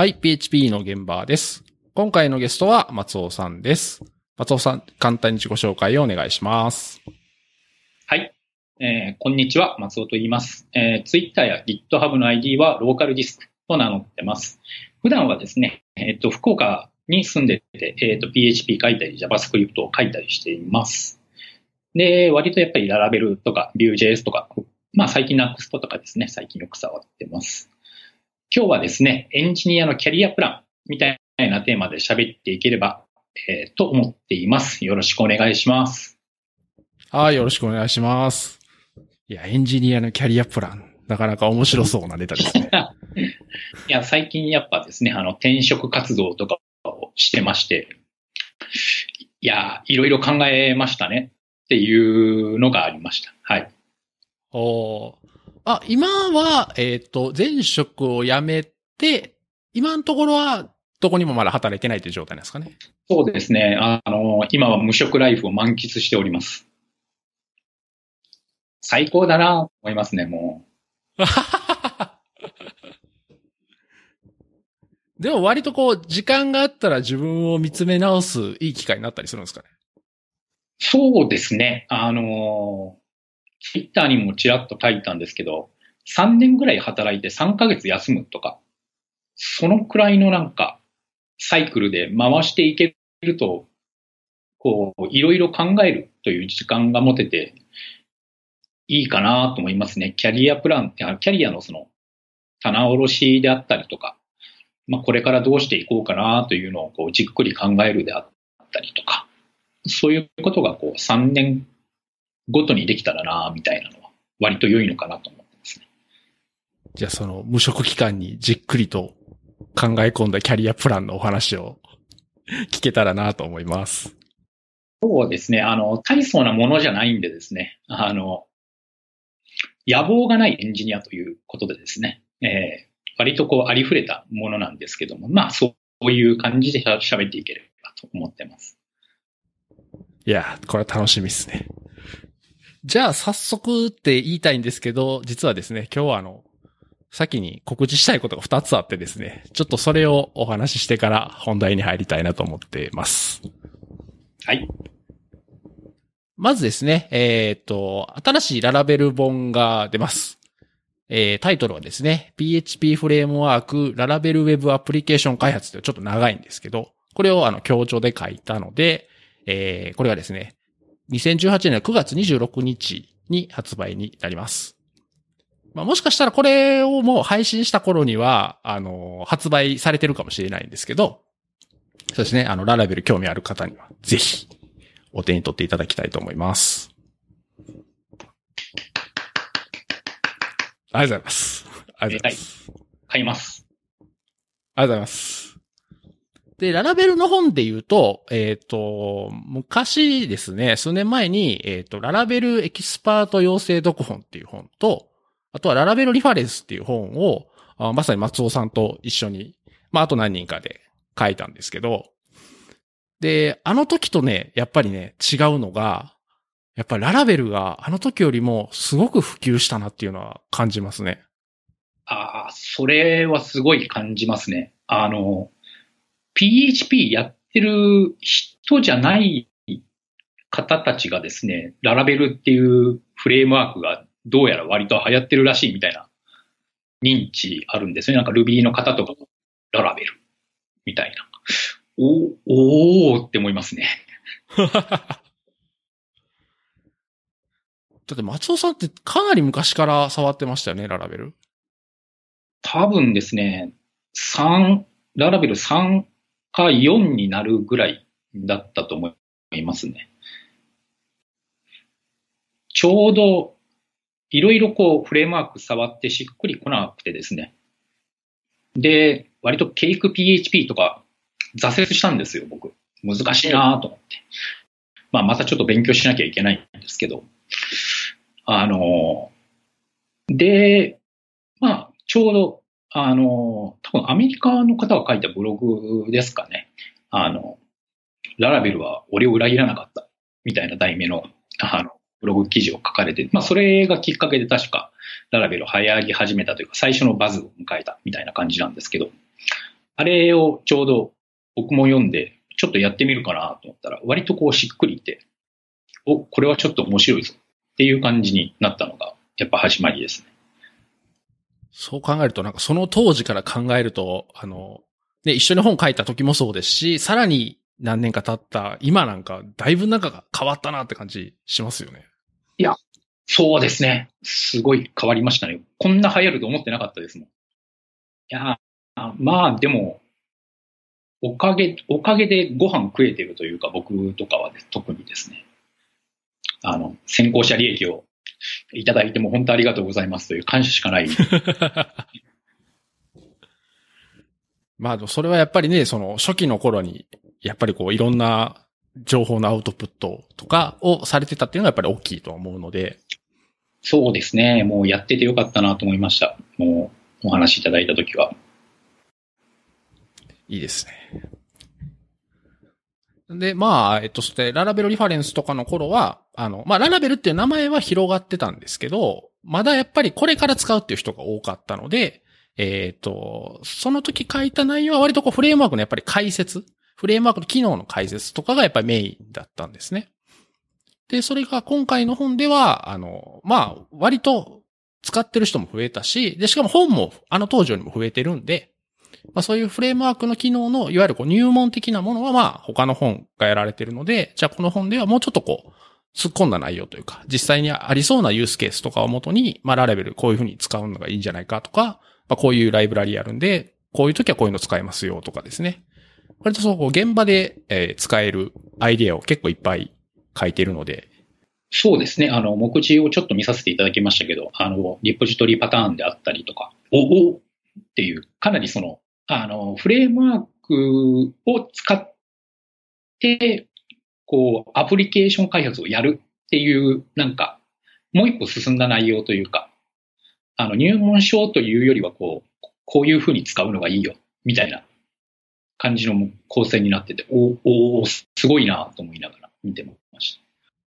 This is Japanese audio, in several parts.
はい、PHP の現場です。今回のゲストは松尾さんです。松尾さん、簡単に自己紹介をお願いします。はい。えーこんにちは、松尾と言います。えー、Twitter や GitHub の ID はローカルディスクと名乗ってます。普段はですね、えっ、と、福岡に住んでて、えっ、と、PHP 書いたり JavaScript を書いたりしています。で、割とやっぱりララベルとか Vue.js とか、まあ最近 Next とかですね、最近よく触ってます。今日はですね、エンジニアのキャリアプランみたいなテーマで喋っていければ、えーと思っています。よろしくお願いします。はい、よろしくお願いします。いや、エンジニアのキャリアプラン。なかなか面白そうなネタですね。いや、最近やっぱですね、あの、転職活動とかをしてまして、いや、いろいろ考えましたねっていうのがありました。はい。おーあ、今は、えっ、と、前職を辞めて、今のところは、どこにもまだ働いてないという状態なんですかね？そうですね。あの、今は無職ライフを満喫しております。最高だなと思いますね、も でも割とこう、時間があったら自分を見つめ直すいい機会になったりするんですかね？う。そうですね。あの、ツイッターにもちらっと書いたんですけど、3年ぐらい働いて3ヶ月休むとか、そのくらいのなんか、サイクルで回していけると、こう、いろいろ考えるという時間が持てて、いいかなと思いますね。キャリアプランって、キャリアのその、棚卸しであったりとか、まあ、これからどうしていこうかなというのをこうじっくり考えるであったりとか、そういうことがこう3年ごとにできたらなみたいなのは割と良いのかなと思ってますね。じゃあその無職期間にじっくりと考え込んだキャリアプランのお話を聞けたらなと思います。そうですね。あの、大層なものじゃないんでですね。あの、野望がないエンジニアということでですね。えー割とこうありふれたものなんですけども、まあそういう感じで喋っていければと思ってます。いや、これは楽しみですね。じゃあ早速って言いたいんですけど、実はですね、今日はあの、先に告知したいことが2つあってですね、ちょっとそれをお話ししてから本題に入りたいなと思ってます。はい。まずですね、えっ、と、新しいララベル本が出ます。えータイトルはですね、PHP フレームワークララベルウェブアプリケーション開発というちょっと長いんですけど、これをあの、強調で書いたので、えーこれがですね、2018年の9月26日に発売になります。まあ、もしかしたらこれをもう配信した頃には、あの、発売されてるかもしれないんですけど、そうですね、あの、ララベル興味ある方には、ぜひ、お手に取っていただきたいと思います。ありがとうございます。ありがとうございます。買います。ありがとうございます。で、ララベルの本で言うと、えっ、と、昔ですね、数年前に、えっ、と、ララベルエキスパート養成読本っていう本と、あとはララベルリファレンスっていう本を、あまさに松尾さんと一緒に、まあ、あと何人かで書いたんですけど、で、あの時とね、やっぱりね、違うのが、やっぱりララベルがあの時よりもすごく普及したなっていうのは感じますね。ああ、それはすごい感じますね。あの、PHP やってる人じゃない方たちがですね、ララベルっていうフレームワークがどうやら割と流行ってるらしいみたいな認知あるんですね。なんか Ruby の方とかもララベルみたいな。おおーって思いますね。だって松尾さんってかなり昔から触ってましたよね、ララベル。多分ですね、3、ララベル3か4になるぐらいだったと思いますね。ちょうど、いろいろこう、フレームワーク触ってしっくりこなくてですね。で、割とケイク PHP とか挫折したんですよ、僕。難しいなと思って。まあ、またちょっと勉強しなきゃいけないんですけど。あの、で、まあ、ちょうど、あの、多分アメリカの方が書いたブログですかね。あの、ララベルは俺を裏切らなかった、みたいな題名の、あの、ブログ記事を書かれて、まあ、それがきっかけで確か、ララベルを流行り始めたというか、最初のバズを迎えたみたいな感じなんですけど、あれをちょうど僕も読んで、ちょっとやってみるかなと思ったら、割とこうしっくりいて、お、これはちょっと面白いぞっていう感じになったのが、やっぱ始まりですね。そう考えると、なんかその当時から考えると、あの、ね、一緒に本書いた時もそうですし、さらに何年か経った今なんか、だいぶなんかが変わったなって感じしますよね。いや、そうですね。すごい変わりましたね。こんな流行ると思ってなかったですもん。いや、まあでも、おかげ、おかげでご飯食えてるというか、僕とかは、特にですね。あの、先行者利益をいただいても本当ありがとうございますという感謝しかない。まあ、それはやっぱりね、その初期の頃に、やっぱりこういろんな情報のアウトプットとかをされてたっていうのがやっぱり大きいと思うので。そうですね。もうやっててよかったなと思いました。もうお話しいただいたときは。いいですね。で、まあ、えっと、そして、ララベルリファレンスとかの頃は、あの、まあ、ララベルっていう名前は広がってたんですけど、まだやっぱりこれから使うっていう人が多かったので、えっ、ー、と、その時書いた内容は割とこうフレームワークのやっぱり解説、フレームワークの機能の解説とかがやっぱりメインだったんですね。で、それが今回の本では、あの、まあ、割と使ってる人も増えたし、で、しかも本もあの当時よりも増えてるんで、まあそういうフレームワークの機能の、いわゆるこう入門的なものはまあ他の本がやられているので、じゃあこの本ではもうちょっとこう、突っ込んだ内容というか、実際にありそうなユースケースとかをもとに、まあラレベルこういうふうに使うのがいいんじゃないかとか、まあ、こういうライブラリあるんで、こういう時はこういうの使えますよとかですね。割とそう、現場で、えー、使えるアイディアを結構いっぱい書いているので。そうですね。あの、目次をちょっと見させていただきましたけど、あの、リポジトリパターンであったりとか、おおっていう、かなりその、あの、フレームワークを使って、こう、アプリケーション開発をやるっていう、なんか、もう一歩進んだ内容というか、あの、入門書というよりは、こう、こういうふうに使うのがいいよ、みたいな感じの構成になってて、おおすごいなと思いながら見てました。で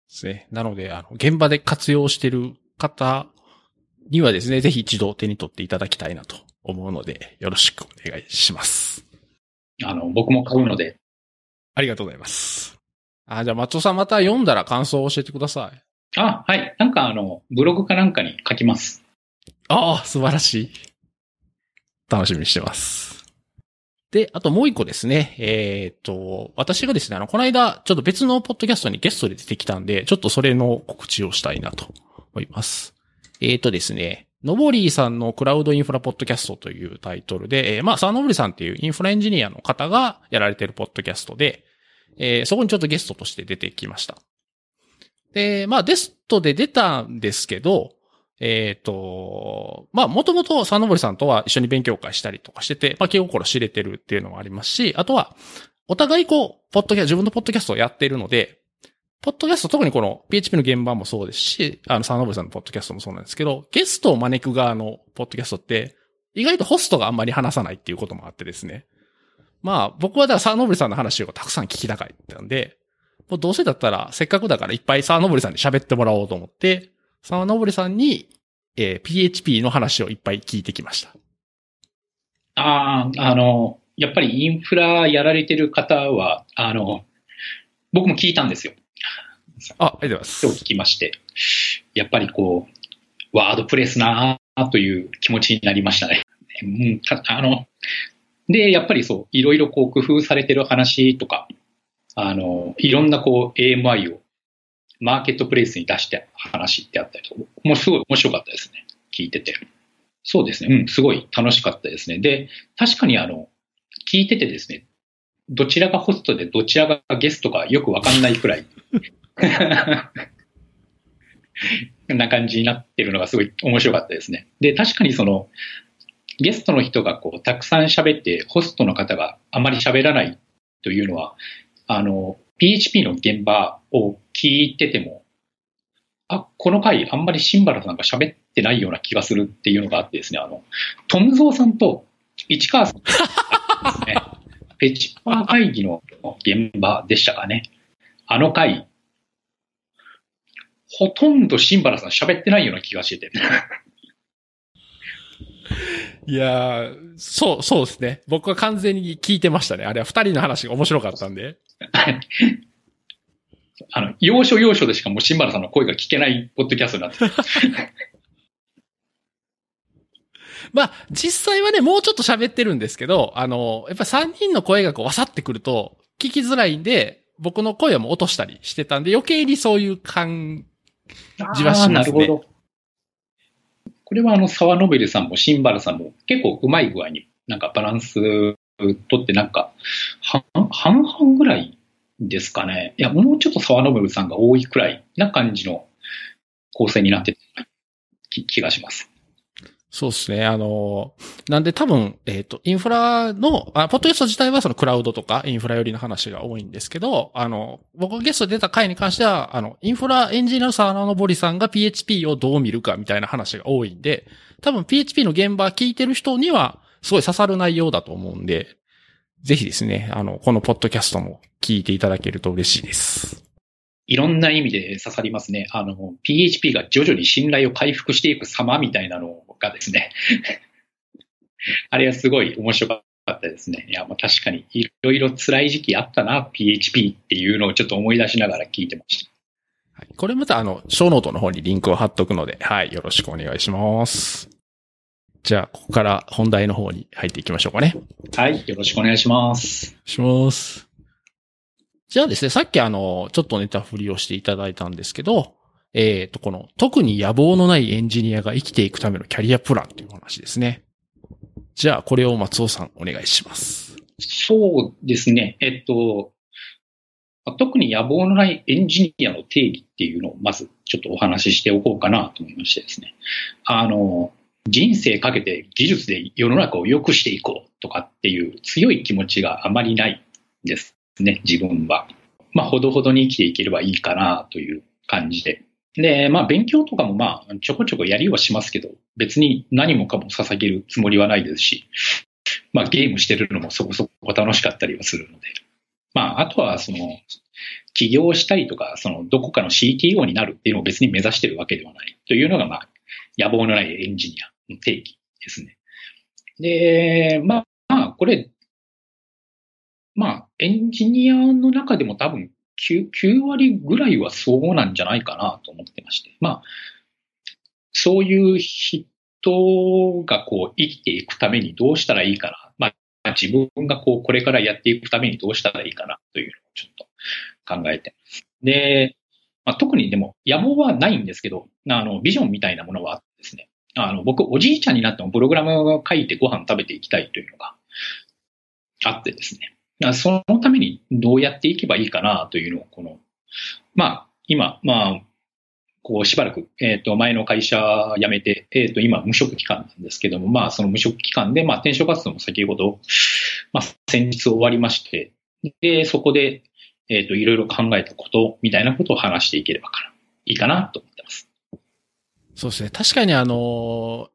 すね。なので、あの、現場で活用してる方にはですね、ぜひ一度手に取っていただきたいなと思うので、よろしくお願いします。あの、僕も買うので。ありがとうございます。あ、じゃあ松尾さんまた読んだら感想を教えてください。あ、はい。なんかあの、ブログかなんかに書きます。ああ、素晴らしい。楽しみにしてます。で、あともう一個ですね。えっ、ー、と、私がですね、あの、この間、ちょっと別のポッドキャストにゲストで出てきたんで、ちょっとそれの告知をしたいなと思います。えっ、ー、とですね、のぼりーさんのクラウドインフラポッドキャストというタイトルで、えー、まあ、サーノブリさんっていうインフラエンジニアの方がやられてるポッドキャストで、えー、そこにちょっとゲストとして出てきました。で、まあ、ゲストで出たんですけど、えっ、ー、と、まあ、もともと佐野堀さんとは一緒に勉強会したりとかしてて、まあ、気心知れてるっていうのもありますし、あとは、お互いこう、ポッドキャスト、自分のポッドキャストをやっているので、ポッドキャスト、特にこの PHP の現場もそうですし、あの、佐野堀さんのポッドキャストもそうなんですけど、ゲストを招く側のポッドキャストって、意外とホストがあんまり話さないっていうこともあってですね。まあ、僕はだから佐野堀さんの話をたくさん聞きたかったんで、もうどうせだったら、せっかくだからいっぱい佐野堀さんに喋ってもらおうと思って、沢登さんに、えー、PHP の話をいっぱい聞いてきました。ああ、あの、やっぱりインフラやられてる方は、あの、僕も聞いたんですよ。あ、ありがとうございます。今日聞きまして。やっぱりこう、ワードプレスなという気持ちになりましたね。うん、あの、で、やっぱりそう、いろいろこう工夫されてる話とか、あの、いろんなこう AMI をマーケットプレイスに出して話ってあったりとか、もうすごい面白かったですね。聞いてて。そうですね。うん、すごい楽しかったですね。で、確かにあの、聞いててですね、どちらがホストでどちらがゲストかよくわかんないくらいな感じになってるのがすごい面白かったですね。で、確かにその、ゲストの人がこう、たくさん喋って、ホストの方があまり喋らないというのは、あの、PHP の現場を聞いてても、あ、この回あんまりシンバラさんが喋ってないような気がするっていうのがあってですね、あの、トムゾーさんと市川さんですね、ペチパー会議の現場でしたかね。あの回、ほとんどシンバラさん喋ってないような気がしてて。いやー、そう、そうですね。僕は完全に聞いてましたね。あれは二人の話が面白かったんで。あの、要所要所でしかもう新原さんの声が聞けないポッドキャストになってる。まあ、実際はね、もうちょっと喋ってるんですけど、あの、やっぱ三人の声がこう、わさってくると、聞きづらいんで、僕の声はもう落としたりしてたんで、余計にそういう感じはしますね。これはあの、沢ノベルさんもシンバルさんも結構うまい具合になんかバランス取ってなんか、半々ぐらいですかね。いや、もうちょっと沢ノベルさんが多いくらいな感じの構成になってた気がします。そうですね。あの、なんで多分、えっ、ー、と、インフラの、あ、ポッドキャスト自体はそのクラウドとかインフラ寄りの話が多いんですけど、あの、僕がゲスト出た回に関しては、あの、インフラエンジニアの沢野ぼりさんが PHP をどう見るかみたいな話が多いんで、多分 PHP の現場聞いてる人には、すごい刺さる内容だと思うんで、ぜひですね、あの、このポッドキャストも聞いていただけると嬉しいです。いろんな意味で刺さりますね。あの、PHP が徐々に信頼を回復していく様みたいなのがですね、あれはすごい面白かったですね。いや、まあ確かにいろいろ辛い時期あったな、PHP っていうのをちょっと思い出しながら聞いてました。はい、これまたあの、ショーノートの方にリンクを貼っとくので、はい、よろしくお願いします。じゃあ、ここから本題の方に入っていきましょうかね。はい、よろしくお願いします。します。じゃあですね、さっきあの、ちょっとネタ振りをしていただいたんですけど、えっ、ー、と、この、特に野望のないエンジニアが生きていくためのキャリアプランという話ですね。じゃあ、これを松尾さんお願いします。そうですね。えっと、特に野望のないエンジニアの定義っていうのをまずちょっとお話ししておこうかなと思いましてですね。あの、人生かけて技術で世の中を良くしていこうとかっていう強い気持ちがあまりないんですね、自分は。まあ、ほどほどに生きていければいいかなという感じで。で、まあ、勉強とかもまあ、ちょこちょこやりはしますけど、別に何もかも捧げるつもりはないですし、まあ、ゲームしてるのもそこそこ楽しかったりはするので。まあ、あとは、その、起業したりとか、その、どこかの CTO になるっていうのを別に目指してるわけではないというのが、まあ、野望のないエンジニアの定義ですね。で、まあ、まあ、これ、まあ、エンジニアの中でも多分 9, 9割ぐらいはそうなんじゃないかなと思ってまして。まあ、そういう人がこう生きていくためにどうしたらいいかな。まあ、自分がこうこれからやっていくためにどうしたらいいかなというのをちょっと考えて。で、まあ、特にでも野望はないんですけど、あの、ビジョンみたいなものはあってですね。あの、僕、おじいちゃんになってもプログラムを書いてご飯食べていきたいというのがあってですね。そのためにどうやっていけばいいかなというのを、この、まあ、今、まあ、こうしばらく、えっ、と、前の会社辞めて、えっ、と、今、無職期間なんですけども、まあ、その無職期間で、まあ、転職活動も先ほど、まあ、先日終わりまして、で、そこで、えっ、と、いろいろ考えたことみたいなことを話していければかな、いいかなと思ってます。そうですね。確かにあの、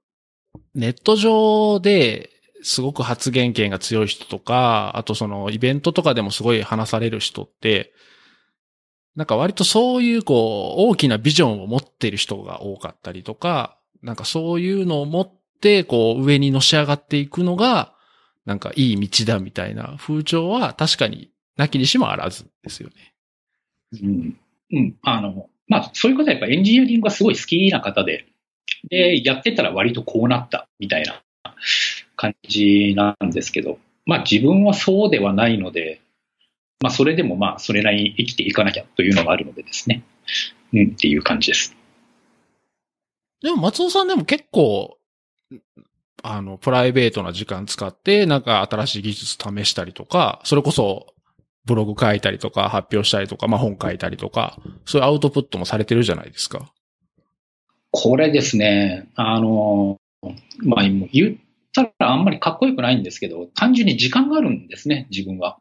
ネット上で、すごく発言権が強い人とか、あとそのイベントとかでもすごい話される人って、なんか割とそういうこう大きなビジョンを持ってる人が多かったりとか、なんかそういうのを持ってこう上にのし上がっていくのが、なんかいい道だみたいな風潮は確かになきにしもあらずですよね。うん。うん。あの、まあそういう方はやっぱエンジニアリングがすごい好きな方で、で、やってたら割とこうなったみたいな感じなんですけど、まあ自分はそうではないので、まあそれでもまあそれなりに生きていかなきゃというのがあるのでですね。うんっていう感じです。でも松尾さんでも結構、あの、プライベートな時間使って、なんか新しい技術試したりとか、それこそブログ書いたりとか、発表したりとか、まあ本書いたりとか、そういうアウトプットもされてるじゃないですか。これですね、あの、まあ言ったらあんまりかっこよくないんですけど、単純に時間があるんですね、自分は。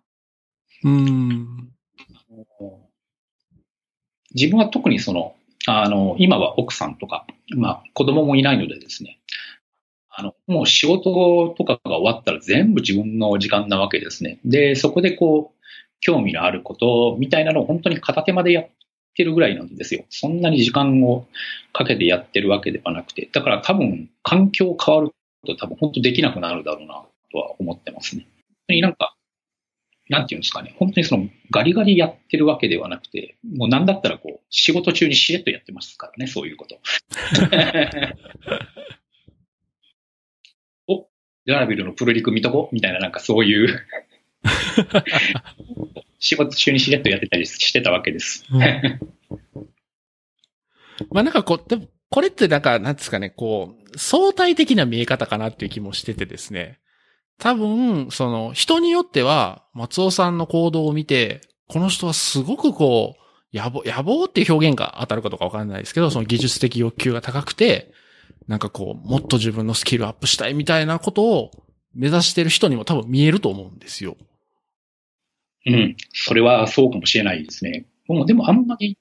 うん。自分は特にその、あの、今は奥さんとか、まあ子供もいないのでですね、あの、もう仕事とかが終わったら全部自分の時間なわけですね。で、そこでこう、興味のあることみたいなのを本当に片手までやってるぐらいなんですよ。そんなに時間をかけてやってるわけではなくて。だから多分環境変わること多分本当できなくなるだろうなとは思ってますね。本当になんか、なんていうんですかね、本当にそのガリガリやってるわけではなくて、もうなんだったらこう、仕事中にしれっとやってますからね、そういうこと。お、ララビルのプロリク見とこみたいななんかそういう 仕事中にしれっとやってたりしてたわけです。まあなんかこう、でも、これってなんか、なんですかね、こう、相対的な見え方かなっていう気もしててですね。多分、その、人によっては、松尾さんの行動を見て、この人はすごくこう、野望、野望っていう表現が当たるかどうかわかんないですけど、その技術的欲求が高くて、なんかこう、もっと自分のスキルアップしたいみたいなことを目指してる人にも多分見えると思うんですよ。うん。それはそうかもしれないですね。でもあんまり、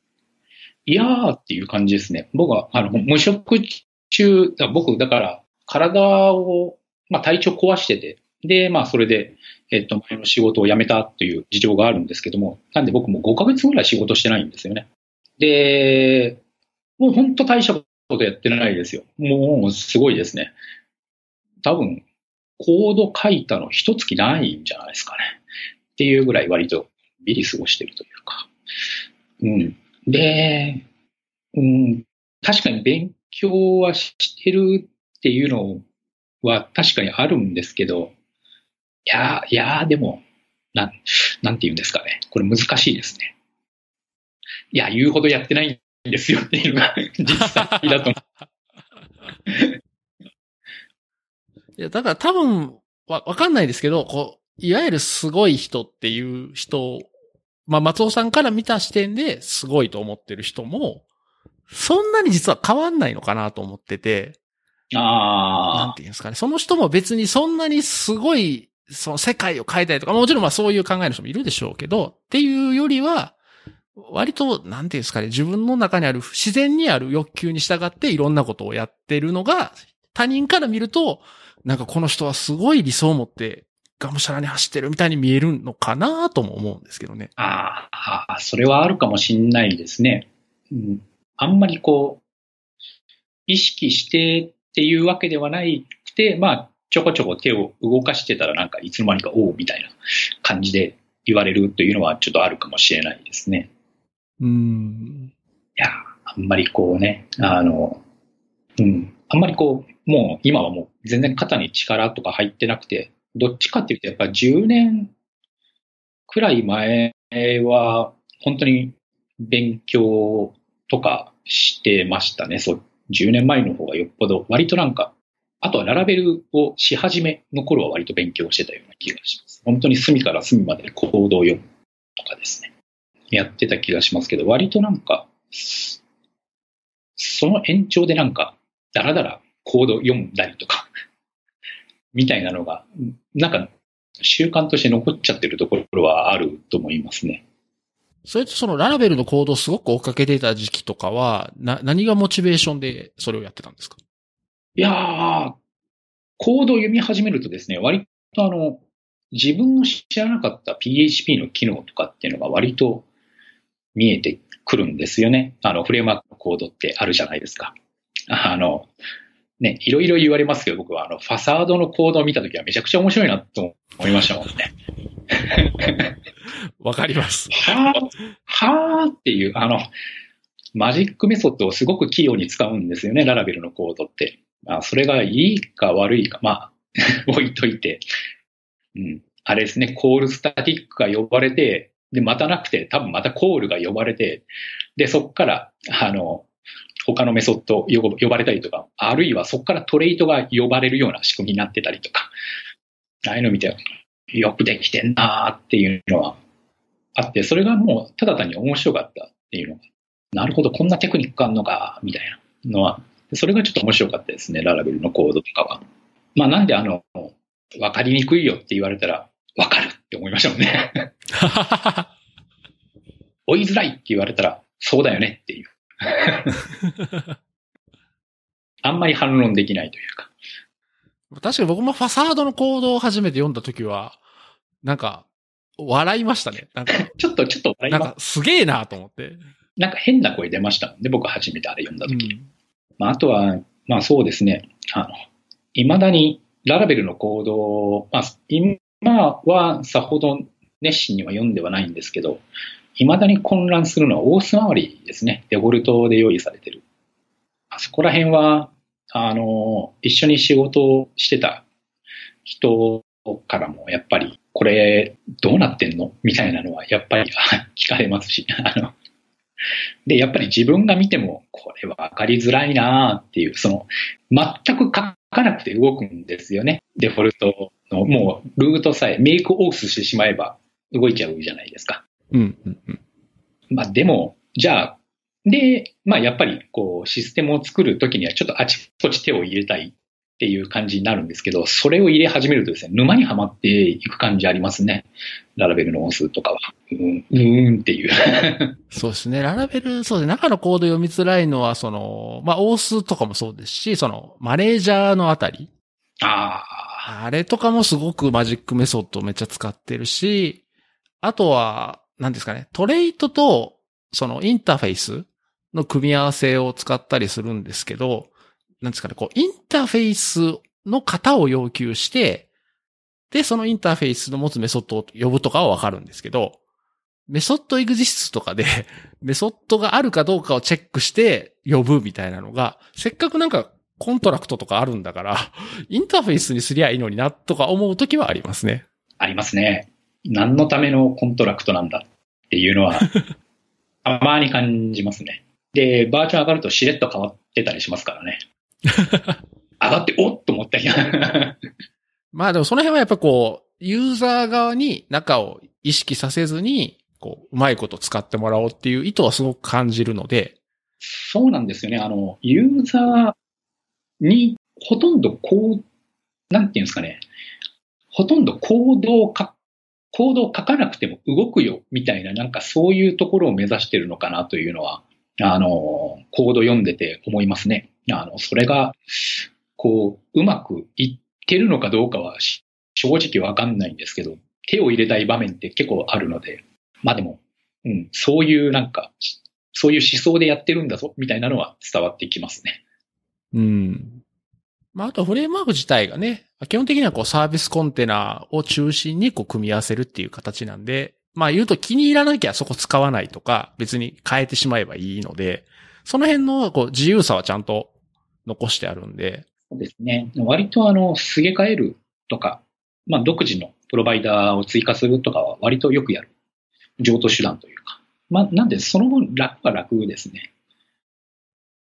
いやーっていう感じですね。僕は、あの、無職中、だ僕、だから、体を、まあ体調壊してて、で、まあそれで、えっと、前の仕事を辞めたという事情があるんですけども、なんで僕も5ヶ月ぐらい仕事してないんですよね。で、もう本当大したことやってないですよ。もうすごいですね。多分、コード書いたの一月ないんじゃないですかね。っていうぐらい割とビリ過ごしてるというか。うん。で、うん、確かに勉強はしてるっていうのは確かにあるんですけど、いやー、いやーでも、なん、なんて言うんですかね。これ難しいですね。いや、言うほどやってないんですよっていうのが 実際だと。いや、だから多分、わ、わかんないですけど、こう、いわゆるすごい人っていう人まあ、松尾さんから見た視点ですごいと思ってる人も、そんなに実は変わんないのかなと思ってて、なんあていうんですかね。その人も別にそんなにすごい、その世界を変えたいとか、もちろんまあそういう考えの人もいるでしょうけど、っていうよりは、割と、なんていうんですかね、自分の中にある、自然にある欲求に従っていろんなことをやってるのが、他人から見ると、なんかこの人はすごい理想を持って、がむしゃらに走ってるみたいに見えるのかなとも思うんですけどね。あ、ああ、それはあるかもしんないですね。うん、あんまりこう、意識してっていうわけではないくて、まあ、ちょこちょこ手を動かしてたらなんかいつの間にかおうみたいな感じで言われるというのはちょっとあるかもしれないですね。うん。いや、あんまりこうね、あの、うん、あんまりこう、もう今はもう全然肩に力とか入ってなくて、どっちかっていうとやっぱ10年くらい前は本当に勉強とかしてましたね。そう、10年前の方がよっぽど割となんか、あとはララベルをし始めの頃は割と勉強してたような気がします。本当に隅から隅までコードを読むとかですね。やってた気がしますけど、割となんか、その延長でなんか、だらだらコード読んだりとか、みたいなのが、なんか、習慣として残っちゃってるところはあると思いますね。それとそのララベルのコードをすごく追っかけていた時期とかは、な、何がモチベーションでそれをやってたんですか？いやー、コードを読み始めるとですね、割とあの、自分の知らなかった PHP の機能とかっていうのが割と見えてくるんですよね。あの、フレームワークのコードってあるじゃないですか。あの、ね、いろいろ言われますけど、僕はあの、ファサードのコードを見たときはめちゃくちゃ面白いなと思いましたもんね。わかります。はー、はーっていう、あの、マジックメソッドをすごく器用に使うんですよね、ララベルのコードって。まあ、それがいいか悪いか、まあ、置いといて。うん。あれですね、コールスタティックが呼ばれて、で、またなくて、多分またコールが呼ばれて、で、そっから、あの、他のメソッド呼呼ばれたりとか、あるいはそこからトレイトが呼ばれるような仕組みになってたりとか、ああいうの見て、よくできてんなーっていうのはあって、それがもうただ単に面白かったっていうのが、なるほど、こんなテクニックあんのか、みたいなのは、それがちょっと面白かったですね、ララベルのコードとかは。まあなんであの、わかりにくいよって言われたら、わかるって思いましたもんね。追いづらいって言われたら、そうだよねっていう。あんまり反論できないというか。確かに僕もファサードのコードを初めて読んだ時は、なんか、笑いましたね。なんか、ちょっと、ちょっと笑いまなんかすげえなと思って。なんか変な声出ましたもんで、僕初めてあれ読んだう時。ん。まあ、あとは、まあそうですね、あの、未だにララベルのコードを、まあ、今はさほど熱心には読んではないんですけど、未だに混乱するのはオース周りですね。デフォルトで用意されてる。あそこら辺は、あの、一緒に仕事をしてた人からも、やっぱり、これ、どうなってんの？みたいなのは、やっぱり聞かれますし、あの、で、やっぱり自分が見ても、これは分かりづらいなっていう、その、全く書かなくて動くんですよね。デフォルトの、もう、ルートさえメイクオースしてしまえば動いちゃうじゃないですか。うん、うん、うん。まあ、でも、じゃあ、で、まあ、やっぱり、こう、システムを作るときには、ちょっとあちこち手を入れたいっていう感じになるんですけど、それを入れ始めるとですね、沼にはまっていく感じありますね。ララベルの音数とかは。うん、うーんっていう。そうですね。ララベル、そうですね。中のコード読みづらいのは、その、まあ、音数とかもそうですし、その、マネージャーのあたり。ああ。あれとかもすごくマジックメソッドめっちゃ使ってるし、あとは、何ですかね、トレイトと、そのインターフェースの組み合わせを使ったりするんですけど、なんですかね、こう、インターフェースの型を要求して、で、そのインターフェースの持つメソッドを呼ぶとかはわかるんですけど、 method exists とかで、メソッドがあるかどうかをチェックして呼ぶみたいなのが、せっかくなんかコントラクトとかあるんだから、インターフェースにすりゃいいのになとか思うときはありますね。ありますね。何のためのコントラクトなんだっていうのは、たまに感じますね。で、バージョン上がるとしれっと変わってたりしますからね。上がって、おっと思ったり。まあでもその辺はやっぱこう、ユーザー側に中を意識させずに、こう、うまいこと使ってもらおうっていう意図はすごく感じるので。そうなんですよね。あの、ユーザーにほとんどこう、なんていうんですかね。ほとんどコードを書コードを書かなくても動くよみたいな、なんかそういうところを目指してるのかなというのは、あの、コード読んでて思いますね。あの、それが、こう、うまくいってるのかどうかは正直わかんないんですけど、手を入れたい場面って結構あるので、まあでも、うん、そういうなんか、そういう思想でやってるんだぞ、みたいなのは伝わってきますね。うん。まあ、あとフレームワーク自体がね、基本的にはこうサービスコンテナを中心にこう組み合わせるっていう形なんで、まあ言うと気に入らなきゃそこ使わないとか、別に変えてしまえばいいので、その辺のこう自由さはちゃんと残してあるんで。そうですね。割とあの、すげ替えるとか、まあ、独自のプロバイダーを追加するとかは割とよくやる。譲渡手段というか。まあ、なんで、その分楽は楽ですね。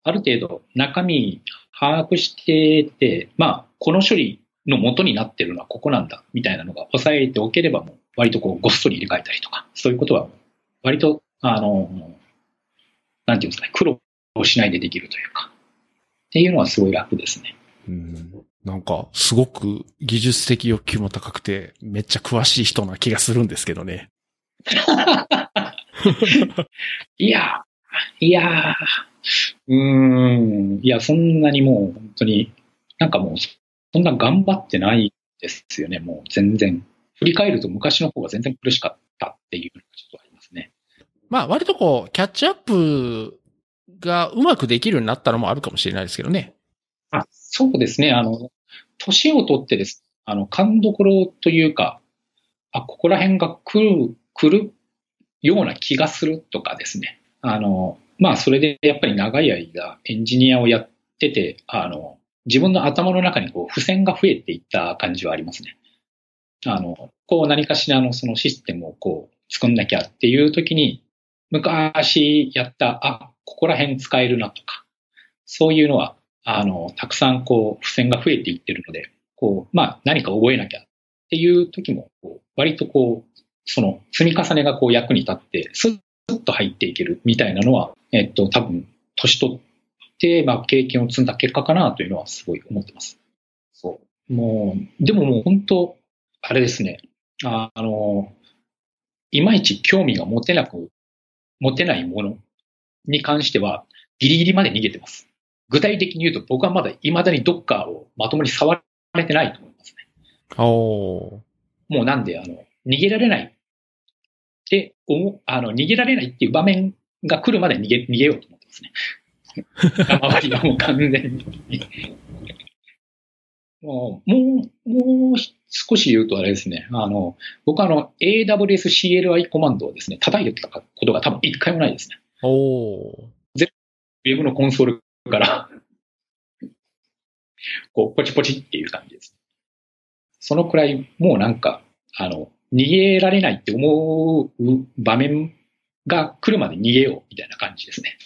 ある程度中身把握してて、まあ、この処理の元になってるのはここなんだ、みたいなのが押さえておければもう、割とこう、ごっそり入れ替えたりとか、そういうことは、割と、あの、なんていうんですかね、苦労しないでできるというか、っていうのはすごい楽ですね。うん。なんか、すごく技術的欲求も高くて、めっちゃ詳しい人な気がするんですけどね。いや、いや、うーん、いや、そんなにもう本当に、なんかもう、そんな頑張ってないですよね、もう全然。振り返ると昔の方が全然苦しかったっていうのがちょっとありますね。まあ、割とこう、キャッチアップがうまくできるようになったのもあるかもしれないですけどね。あそうですね。あの、年をとってです。あの、勘どころというか、あ、ここら辺が来る、来るような気がするとかですね。あの、まあ、それでやっぱり長い間エンジニアをやってて、あの、自分の頭の中にこう付箋が増えていった感じはありますね。あの、こう何かしらのそのシステムをこう作んなきゃっていう時に、昔やった、あ、ここら辺使えるなとか、そういうのは、あの、たくさんこう、付箋が増えていってるので、こう、まあ、何か覚えなきゃっていう時も、こう割とこう、その積み重ねがこう役に立って、スッと入っていけるみたいなのは、えっと、多分、年取っ、まあ、経験を積んだ結果かなというのはすごい思ってます。そう。もう、でももう本当、あれですね。ああの、いまいち興味が持てなく、持てないものに関しては、ギリギリまで逃げてます。具体的に言うと、僕はまだ未だにドッカーをまともに触れてないと思いますね。おもうなんで、あの、逃げられないって思あの、逃げられないっていう場面が来るまで逃げ、逃げようと思ってますね。周りがもう完全にもう、もう少し言うとあれですね。あの、僕あの、AWS CLI コマンドをですね、叩いてたことが多分一回もないですね。おー。ウェブのコンソールからこう、ポチポチっていう感じです。そのくらい、もうなんか、あの、逃げられないって思う場面が来るまで逃げようみたいな感じですね。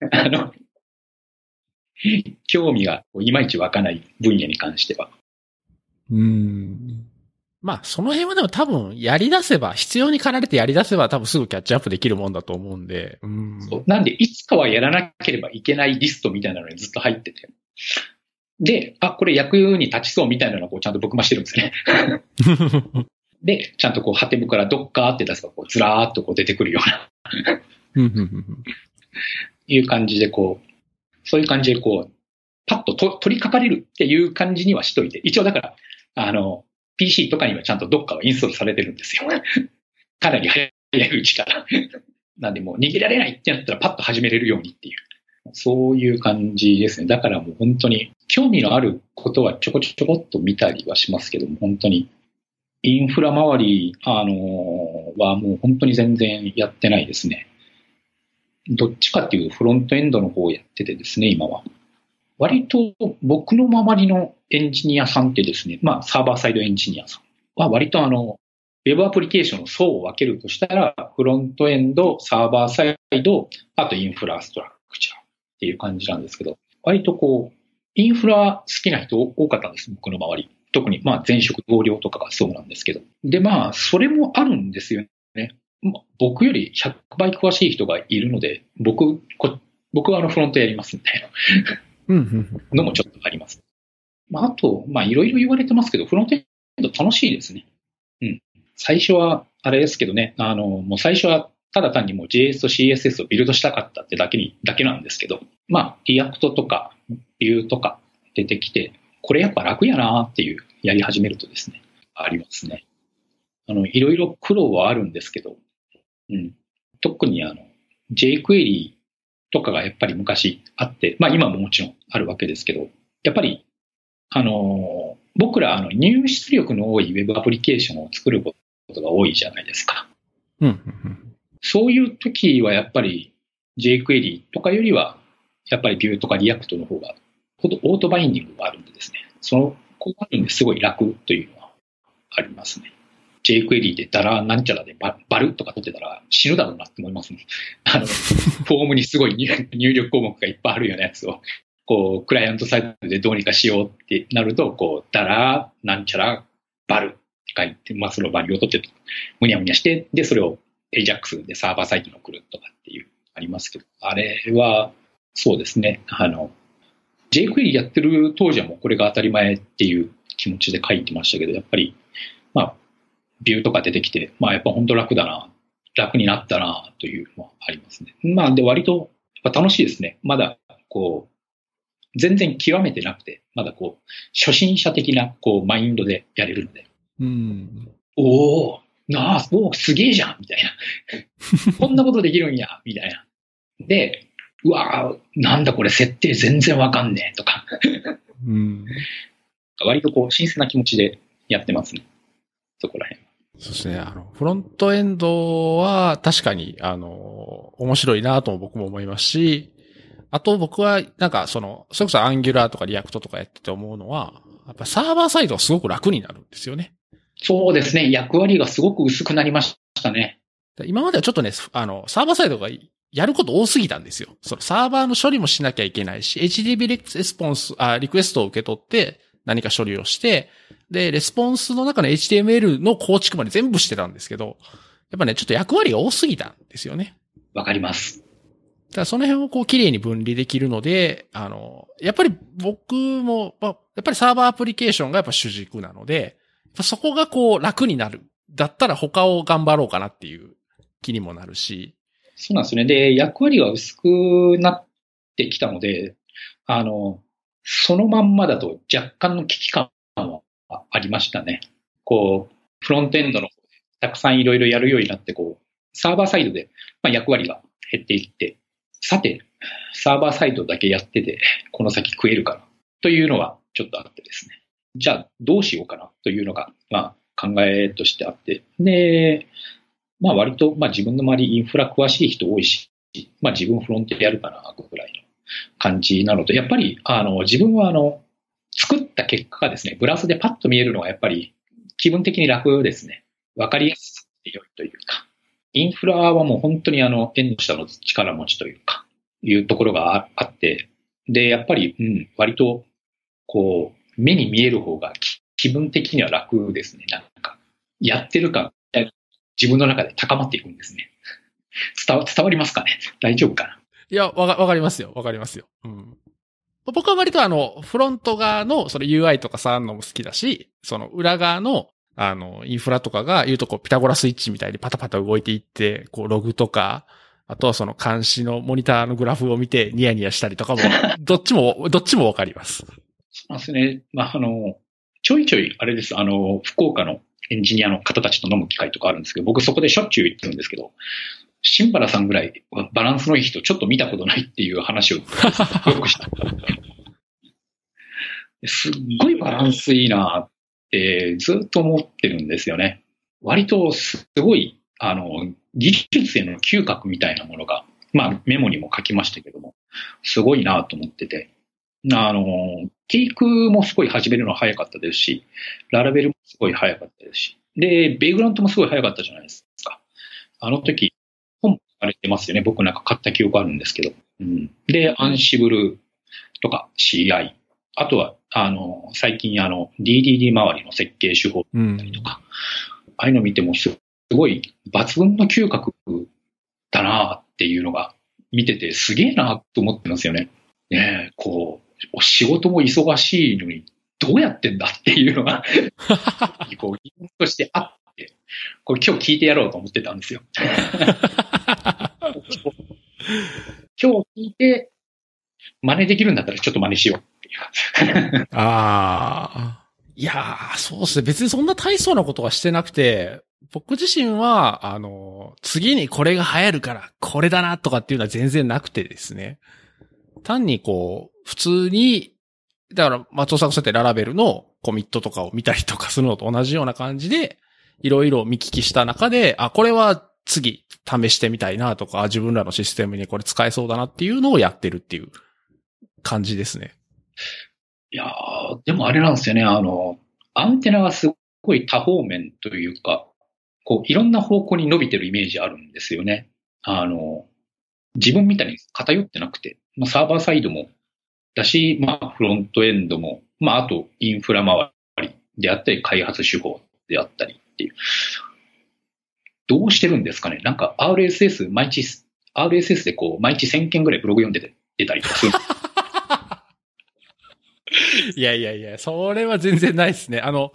あの、興味がいまいち湧かない分野に関しては。うん。まあ、その辺はでも多分、やり出せば、必要に駆られてやり出せば多分すぐキャッチアップできるもんだと思うんで。うん。なんで、いつかはやらなければいけないリストみたいなのにずっと入ってて。で、あ、これ役に立ちそうみたいなのをこうちゃんと僕もしてるんですね。で、ちゃんとこう、ハテブからどっかって出すとこう、ずらーっとこう出てくるような、いう感じでこう、そういう感じでこう、パッとと取り掛かれるっていう感じにはしといて、一応だから、あの、PC とかにはちゃんとどっかはインストールされてるんですよ。かなり早いうちから。なんでもう逃げられないってなったらパッと始めれるようにっていう。そういう感じですね。だからもう本当に興味のあることはちょこちょこっと見たりはしますけども、本当にインフラ周り、あのはもう本当に全然やってないですね。どっちかっていうフロントエンドの方をやっててですね、今は。割と僕の周りのエンジニアさんってですね、まあサーバーサイドエンジニアさんは割とあの、ウェブアプリケーションの層を分けるとしたら、フロントエンド、サーバーサイド、あとインフラストラクチャーっていう感じなんですけど、割とこう、インフラ好きな人多かったんです、僕の周り。特に、まあ前職同僚とかがそうなんですけど。で、まあ、それもあるんですよね。まあ僕より100倍詳しい人がいるので、僕、こ僕はあのフロントやりますみたいな。のもちょっとあります。まあ、あと、まあ、いろいろ言われてますけど、フロントエンド楽しいですね。うん。最初は、あれですけどね、あの、もう最初は、ただ単にもう JS と CSS をビルドしたかったってだけに、だけなんですけど、まあ、 React とか、 Vue とか出てきて、これやっぱ楽やなっていう、やり始めるとですね、ありますね。あの、いろいろ苦労はあるんですけど、うん。特にあの、jQuery とかがやっぱり昔あって、まあ今ももちろんあるわけですけど、やっぱり、あの、僕らあの入出力の多い Web アプリケーションを作ることが多いじゃないですか。うんうんそういう時はやっぱり jQuery とかよりは、やっぱり Vue とか React の方が、オートバインディングがあるんでですね、その、こうあるんですごい楽というのはありますね。jQuery でダラなんちゃらでババルとか取ってたら死ぬだろうなって思いますね。あの、フォームにすごい入入力項目がいっぱいあるようなやつを、こう、クライアントサイトでどうにかしようってなると、こう、ダラなんちゃらバルって書いて、まあそのバリを取って、むにゃむにゃして、で、それを AJAX でサーバーサイトに送るとかっていう、ありますけど、あれは、そうですね、あの、jQuery やってる当時はもうこれが当たり前っていう気持ちで書いてましたけど、やっぱり、まあ、ビューとか出てきて、まあやっぱ本当楽だな、楽になったなというのはありますね。まあで割とやっぱ楽しいですね。まだこう、全然極めてなくて、まだこう、初心者的なこうマインドでやれるので、うん。おおなあ、おーすげえじゃんみたいな。こんなことできるんやみたいな。で、うわーなんだこれ設定全然わかんねえとか、うん。割とこう、新鮮な気持ちでやってますね。そこら辺。そうですね。あの、フロントエンドは確かに、あの、面白いなとも僕も思いますし、あと僕は、なんかその、それこそ Angular とか React とかやってて思うのは、やっぱサーバーサイドはすごく楽になるんですよね。そうですね。役割がすごく薄くなりましたね。で今まではちょっとね、あの、サーバーサイドがやること多すぎたんですよ。そのサーバーの処理もしなきゃいけないし、HTTP レスポンス、あ、リクエストを受け取って何か処理をして、で、レスポンスの中の HTML の構築まで全部してたんですけど、やっぱね、ちょっと役割が多すぎたんですよね。わかります。だからその辺をこう綺麗に分離できるので、あの、やっぱり僕も、まあやっぱりサーバーアプリケーションがやっぱ主軸なので、そこがこう楽になる。だったら他を頑張ろうかなっていう気にもなるし、そうなんですね。で、役割が薄くなってきたので、あの、そのまんまだと若干の危機感はありましたね。こう、フロントエンドの方でたくさんいろいろやるようになって、こう、サーバーサイドで、まあ、役割が減っていって、さて、サーバーサイドだけやってて、この先食えるかなというのはちょっとあってですね。じゃあ、どうしようかなというのが、まあ、考えとしてあって。で、まあ、割と、まあ、自分の周りインフラ詳しい人多いし、まあ、自分フロントでやるかな、ぐらいの感じなのと、やっぱり、あの、自分は、あの、作った結果がですね、ブラウスでパッと見えるのはやっぱり気分的に楽ですね。わかりやすくて良いというか。インフラはもう本当にあの、縁の下の力持ちというか、いうところがあって、で、やっぱり、うん、割と、こう、目に見える方が気分的には楽ですね。なんか、やってるか、自分の中で高まっていくんですね。伝わ、伝わりますかね？大丈夫かな？いや、わか、わかりますよ。わかりますよ。うん。僕は割とあの、フロント側のその UI とか触るのも好きだし、その裏側のあの、インフラとかが言うとこう、ピタゴラスイッチみたいにパタパタ動いていって、こう、ログとか、あとはその監視のモニターのグラフを見てニヤニヤしたりとかも、どっちも、どっちもわかります。そうですね。まあ、あの、ちょいちょい、あれです。あの、福岡のエンジニアの方たちと飲む機会とかあるんですけど、僕そこでしょっちゅう言ってるんですけど、新原さんぐらいバランスのいい人ちょっと見たことないっていう話を よくした。すっごいバランスいいなってずっと思ってるんですよね。割とすごい、あの、技術への嗅覚みたいなものが、まあメモにも書きましたけども、すごいなと思ってて。あの、ケイクもすごい始めるの早かったですし、ララベルもすごい早かったですし、で、ベイグラントもすごい早かったじゃないですか。あの時、本書かれてますよね。僕なんか買った記憶あるんですけど。うん、で、アンシブルとか CI、あとは、あの、最近あの、DDD 周りの設計手法だったりとか、うん、ああいうの見てもすごい抜群の嗅覚だなっていうのが見ててすげえなと思ってますよね。ねこう、仕事も忙しいのにどうやってんだっていうのが こう、としてあって、これ今日聞いてやろうと思ってたんですよ。今日聞いて、真似できるんだったらちょっと真似しよう。ああ。いやー、そうですね。別にそんな大層なことはしてなくて、僕自身は、あの、次にこれが流行るから、これだなとかっていうのは全然なくてですね。単にこう、普通に、だから松尾さんがそうやってララベルのコミットとかを見たりとかするのと同じような感じで、いろいろ見聞きした中で、あ、これは次試してみたいなとか、自分らのシステムにこれ使えそうだなっていうのをやってるっていう感じですね。いや、でもあれなんですよね、あの、アンテナがすごい多方面というか、こう、いろんな方向に伸びてるイメージあるんですよね。あの、自分みたいに偏ってなくて、まあ、サーバーサイドもだし、まあ、フロントエンドも、まあ、あと、インフラ周りであったり、開発手法であったりっていう。どうしてるんですかね？なんか RSS、毎日、RSS でこう、毎日1000件ぐらいブログ読んでて、出たりとかする。いやいやいや、それは全然ないですね。あの、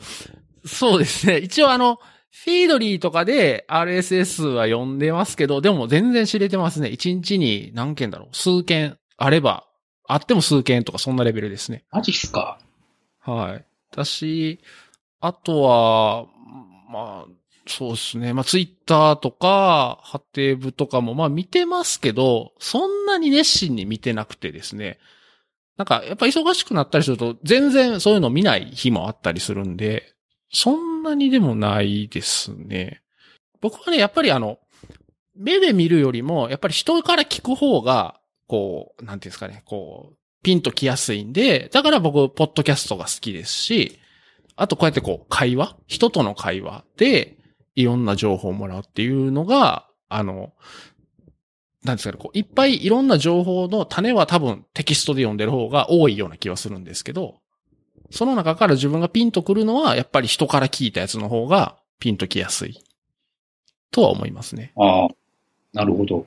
そうですね。一応あの、フィードリーとかで RSS は読んでますけど、でも全然知れてますね。1日に何件だろう？数件あれば、あっても数件とかそんなレベルですね。マジっすか？はい。私、あとは、まあ、そうですね。まあ、ツイッターとか、ハテブとかも、まあ見てますけど、そんなに熱心に見てなくてですね。なんか、やっぱ忙しくなったりすると、全然そういうの見ない日もあったりするんで、そんなにでもないですね。僕はね、やっぱりあの、目で見るよりも、やっぱり人から聞く方が、こう、なんていうんですかね、こう、ピンと来やすいんで、だから僕、ポッドキャストが好きですし、あとこうやってこう、会話人との会話で、いろんな情報をもらうっていうのが、あの、なんですかね、こう、いっぱいいろんな情報の種は多分テキストで読んでる方が多いような気はするんですけど、その中から自分がピンとくるのは、やっぱり人から聞いたやつの方がピンときやすい。とは思いますね。ああ、なるほど。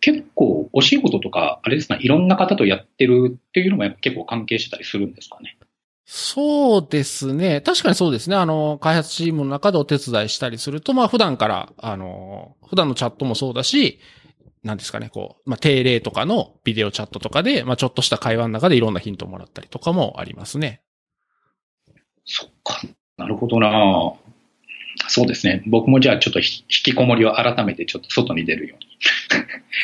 結構、お仕事とか、あれですか、いろんな方とやってるっていうのも結構関係してたりするんですかね？そうですね。確かにそうですね。あの、開発チームの中でお手伝いしたりすると、まあ普段から、あの、普段のチャットもそうだし、なんですかね、こう、まあ、定例とかのビデオチャットとかで、まあ、ちょっとした会話の中でいろんなヒントをもらったりとかもありますね。そっか。なるほどなそうですね。僕もじゃあちょっと引きこもりを改めてちょっと外に出るよ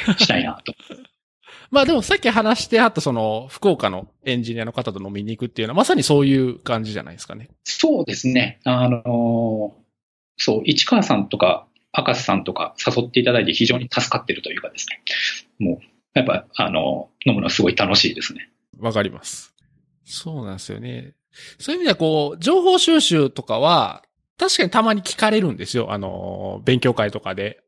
うに したいなと。まあでもさっき話してあったその、福岡のエンジニアの方と飲みに行くっていうのはまさにそういう感じじゃないですかね。そうですね。あの、そう、市川さんとか、明石さんとか誘っていただいて非常に助かってるというかですね。もう、やっぱ、あの、飲むのはすごい楽しいですね。わかります。そうなんですよね。そういう意味ではこう、情報収集とかは、確かにたまに聞かれるんですよ。あの、勉強会とかで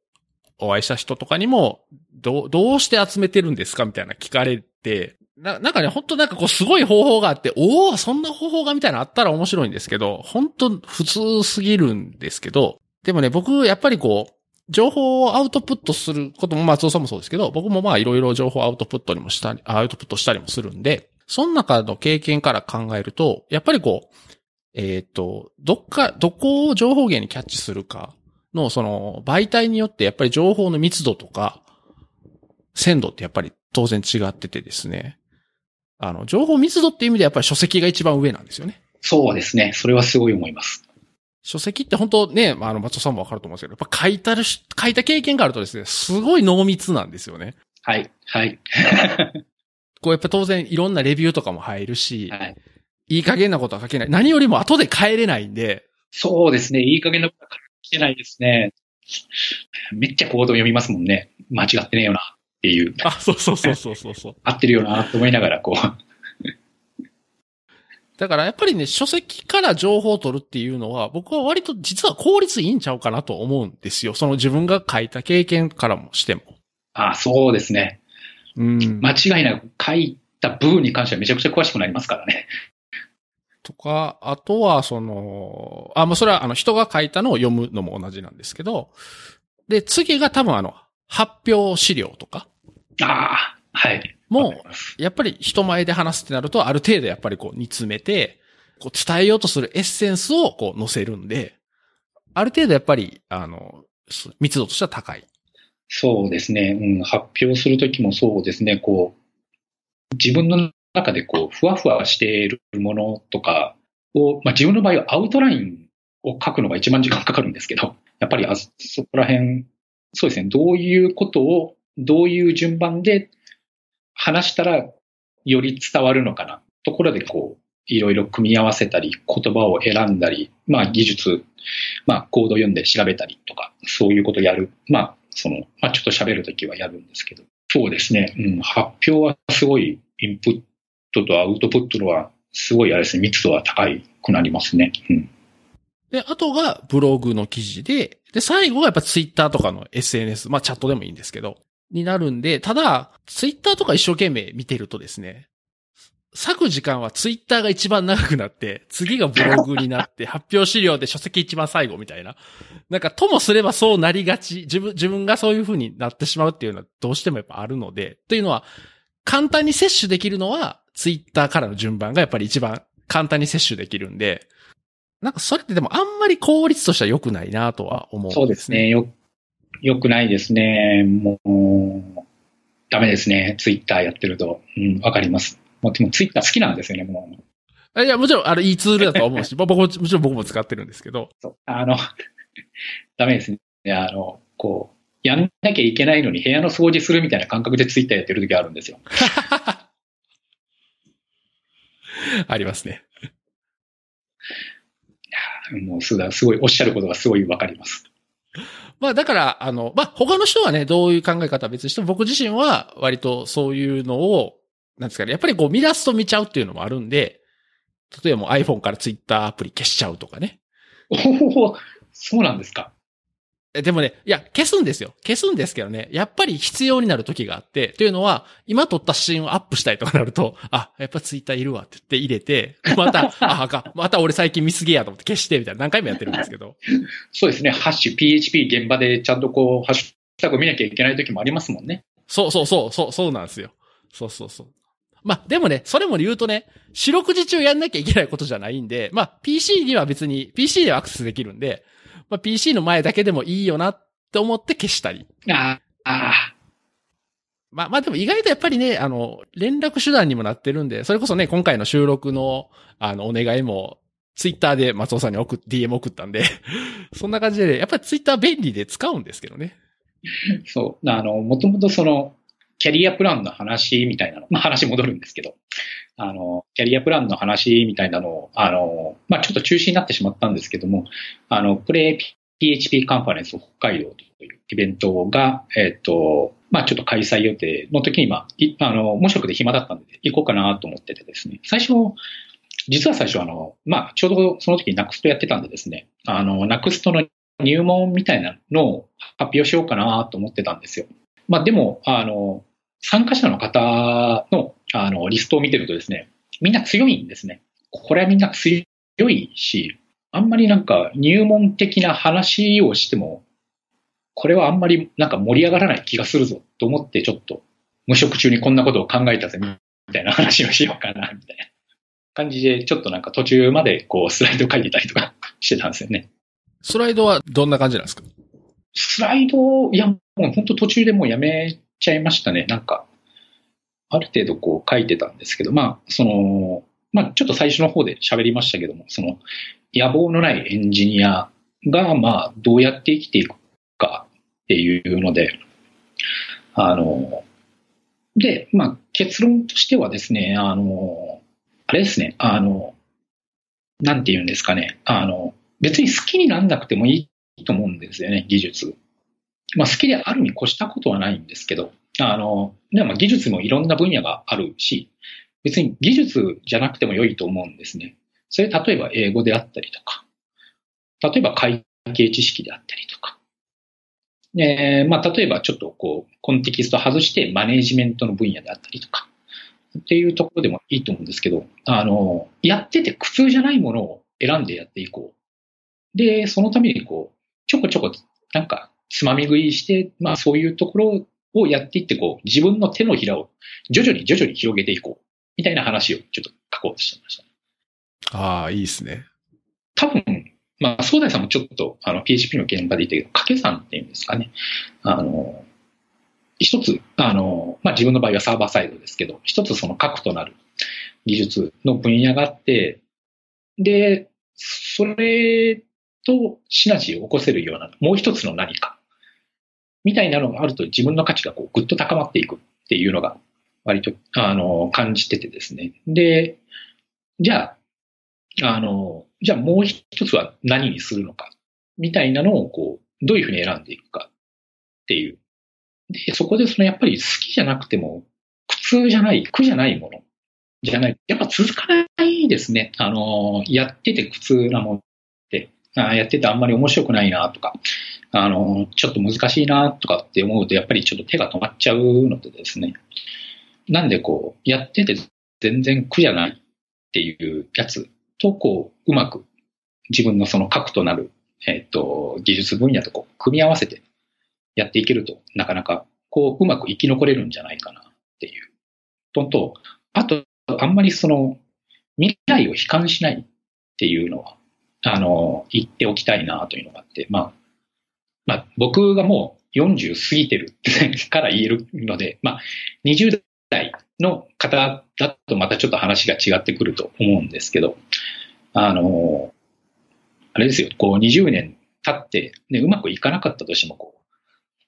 お会いした人とかにも、どう、どうして集めてるんですかみたいな聞かれて、な、なんかね、本当なんかこうすごい方法があって、おおそんな方法がみたいなあったら面白いんですけど、本当普通すぎるんですけど、でもね、僕、やっぱりこう、情報をアウトプットすることも松尾さんもそうですけど、僕もまあいろいろ情報アウトプットにもしたり、アウトプットしたりもするんで、その中の経験から考えると、やっぱりこう、えっ、ー、と、どっか、どこを情報源にキャッチするかの、その、媒体によってやっぱり情報の密度とか、鮮度ってやっぱり当然違っててですね。あの、情報密度っていう意味でやっぱり書籍が一番上なんですよね。そうですね。それはすごい思います。書籍って本当ね、まあ、あの、松尾さんもわかると思うんですけど、やっぱ書いたるし、書いた経験があるとですね、すごい濃密なんですよね。はい、はい。こうやっぱ当然いろんなレビューとかも入るし、はい、いい加減なことは書けない。何よりも後で帰れないんで。そうですね。いい加減なことは書けないですね。めっちゃコード読みますもんね。間違ってねえよなっていう。あ、そうそうそうそうそうそう。合ってるよなと思いながらこう。だからやっぱりね、書籍から情報を取るっていうのは、僕は割と実は効率いいんちゃうかなと思うんですよ。その自分が書いた経験からもしても。あそうですね。うん。間違いなく書いた部分に関してはめちゃくちゃ詳しくなりますからね。とか、あとは、その、あ、もうそれはあの人が書いたのを読むのも同じなんですけど、で、次が多分あの、発表資料とか。ああ、はい。もう、やっぱり人前で話すってなると、ある程度やっぱりこう煮詰めて、こう伝えようとするエッセンスをこう載せるんで、ある程度やっぱり、あの、密度としては高い。そうですね。うん、発表するときもそうですね。こう、自分の中でこう、ふわふわしているものとかを、まあ自分の場合はアウトラインを書くのが一番時間かかるんですけど、やっぱりあそこら辺、そうですね。どういうことを、どういう順番で話したらより伝わるのかな。ところでこう、いろいろ組み合わせたり、言葉を選んだり、まあ技術、まあコード読んで調べたりとか、そういうことやる。まあ、その、まあちょっと喋るときはやるんですけど。そうですね。うん、発表はすごいインプットとアウトプットのはすごいあれですね、密度は高いくなりますね。うん。で、あとがブログの記事で、で、最後がやっぱツイッターとかの SNS、まあチャットでもいいんですけど、になるんで、ただ、ツイッターとか一生懸命見てるとですね、割く時間はツイッターが一番長くなって、次がブログになって、発表資料で書籍一番最後みたいな。なんか、ともすればそうなりがち、自分、自分がそういう風になってしまうっていうのはどうしてもやっぱあるので、というのは、簡単に摂取できるのは、ツイッターからの順番がやっぱり一番簡単に摂取できるんで、なんかそれってでもあんまり効率としては良くないなとは思う、ね、そうですね。よ良くないですね。もう、ダメですね。ツイッターやってると。うん、わかります。もう、でもツイッター好きなんですよね、もう。いや、もちろん、あれ、いいツールだと思うし、僕も、もちろん僕も使ってるんですけど。そう。あの、ダメですね。あの、こう、やんなきゃいけないのに部屋の掃除するみたいな感覚でツイッターやってる時あるんですよ。ありますね。いやもうすごい、おっしゃることがすごいわかります。まあだから、あの、まあ他の人はね、どういう考え方は別にしても、僕自身は割とそういうのを、なんですかね、やっぱりこう見出すと見ちゃうっていうのもあるんで、例えばもう iPhone から Twitter アプリ消しちゃうとかね。おお、そうなんですか。でもね、いや、消すんですよ。消すんですけどね、やっぱり必要になる時があって、というのは、今撮った写真をアップしたいとかなると、あ、やっぱツイッターいるわって言って入れて、また、あ、あか、また俺最近見すぎやと思って消してみたいな何回もやってるんですけど。そうですね、ハッシュ PHP 現場でちゃんとこう、ハッシュタグ見なきゃいけない時もありますもんね。そうそうそう、そう、そうなんですよ。そうそうそう。まあ、でもね、それも言うとね、四六時中やんなきゃいけないことじゃないんで、まあ、PC には別に、PC ではアクセスできるんで、まあ、PC の前だけでもいいよなっって思って消したり。ああ。まあ、まあでも意外とやっぱりね、あの、連絡手段にもなってるんで、それこそね、今回の収録の、あの、お願いも、ツイッターで松尾さんに送っ、DM 送ったんで そんな感じで、やっぱりツイッター便利で使うんですけどね。そう。あの、もともとその、キャリアプランの話みたいなの、まあ話戻るんですけど、あの、キャリアプランの話みたいなのを、あの、まあちょっと中止になってしまったんですけども、あの、プレイ PHP カンファレンス北海道というイベントが、えっ、と、まあちょっと開催予定の時に、まあ、あの、無職で暇だったんで行こうかなと思っててですね、最初、実は最初あの、まあちょうどその時に NAXT やってたんでですね、あの、NAXT の入門みたいなのを発表しようかなと思ってたんですよ。まあでも、あの、参加者の方の、あの、リストを見てるとですね、みんな強いんですね。これはみんな強いし、あんまりなんか入門的な話をしても、これはあんまりなんか盛り上がらない気がするぞと思ってちょっと無職中にこんなことを考えたぜみたいな話をしようかなみたいな感じでちょっとなんか途中までこうスライド書いてたりとかしてたんですよね。スライドはどんな感じなんですか？スライド、いやもう本当途中でもうやめちゃいましたね。なんか、ある程度こう書いてたんですけど、まあ、その、まあちょっと最初の方で喋りましたけども、その野望のないエンジニアがまあどうやって生きていくかっていうので、あの、で、まあ結論としてはですね、あの、あれですね、あの、なんて言うんですかね、あの、別に好きになんなくてもいいと思うんですよね、技術。まあ好きであるに越したことはないんですけど、あの、でも技術もいろんな分野があるし、別に技術じゃなくても良いと思うんですね。それ例えば英語であったりとか、例えば会計知識であったりとか、えー、まあ例えばちょっとこう、コンテキスト外してマネージメントの分野であったりとか、っていうところでもいいと思うんですけど、あの、やってて苦痛じゃないものを選んでやっていこう。で、そのためにこう、ちょこちょこ、なんか、つまみ食いして、まあそういうところをやっていって、こう、自分の手のひらを徐々に徐々に広げていこう。みたいな話をちょっと書こうとしてました。ああ、いいですね。多分、まあ、総大さんもちょっと、あの、PHP の現場でいたけど、掛け算っていうんですかね。あの、一つ、あの、まあ、自分の場合はサーバーサイドですけど、一つその核となる技術の分野があって、で、それとシナジーを起こせるような、もう一つの何か、みたいなのがあると自分の価値がこうぐっと高まっていくっていうのが、割と、あの、感じててですね。で、じゃあ、あの、じゃあもう一つは何にするのか、みたいなのをこう、どういうふうに選んでいくかっていうで、そこでそのやっぱり好きじゃなくても、苦痛じゃない、苦じゃないものじゃない。やっぱ続かないですね。あの、やってて苦痛なものって、あやっててあんまり面白くないなとか、あの、ちょっと難しいなとかって思うと、やっぱりちょっと手が止まっちゃうのでですね。なんでこう、やってて全然苦じゃないっていうやつと、こう、うまく自分のその核となる、えっ、と、技術分野とこう、組み合わせてやっていけると、なかなか、こう、うまく生き残れるんじゃないかなっていう。とと、あと、あんまりその、未来を悲観しないっていうのは、あの、言っておきたいなというのがあって、まあ、まあ、僕がもう40過ぎてるから言えるので、まあ、20代の方だとまたちょっと話が違ってくると思うんですけど、あの、あれですよ、こう20年経って、ね、うまくいかなかったとしても、こう、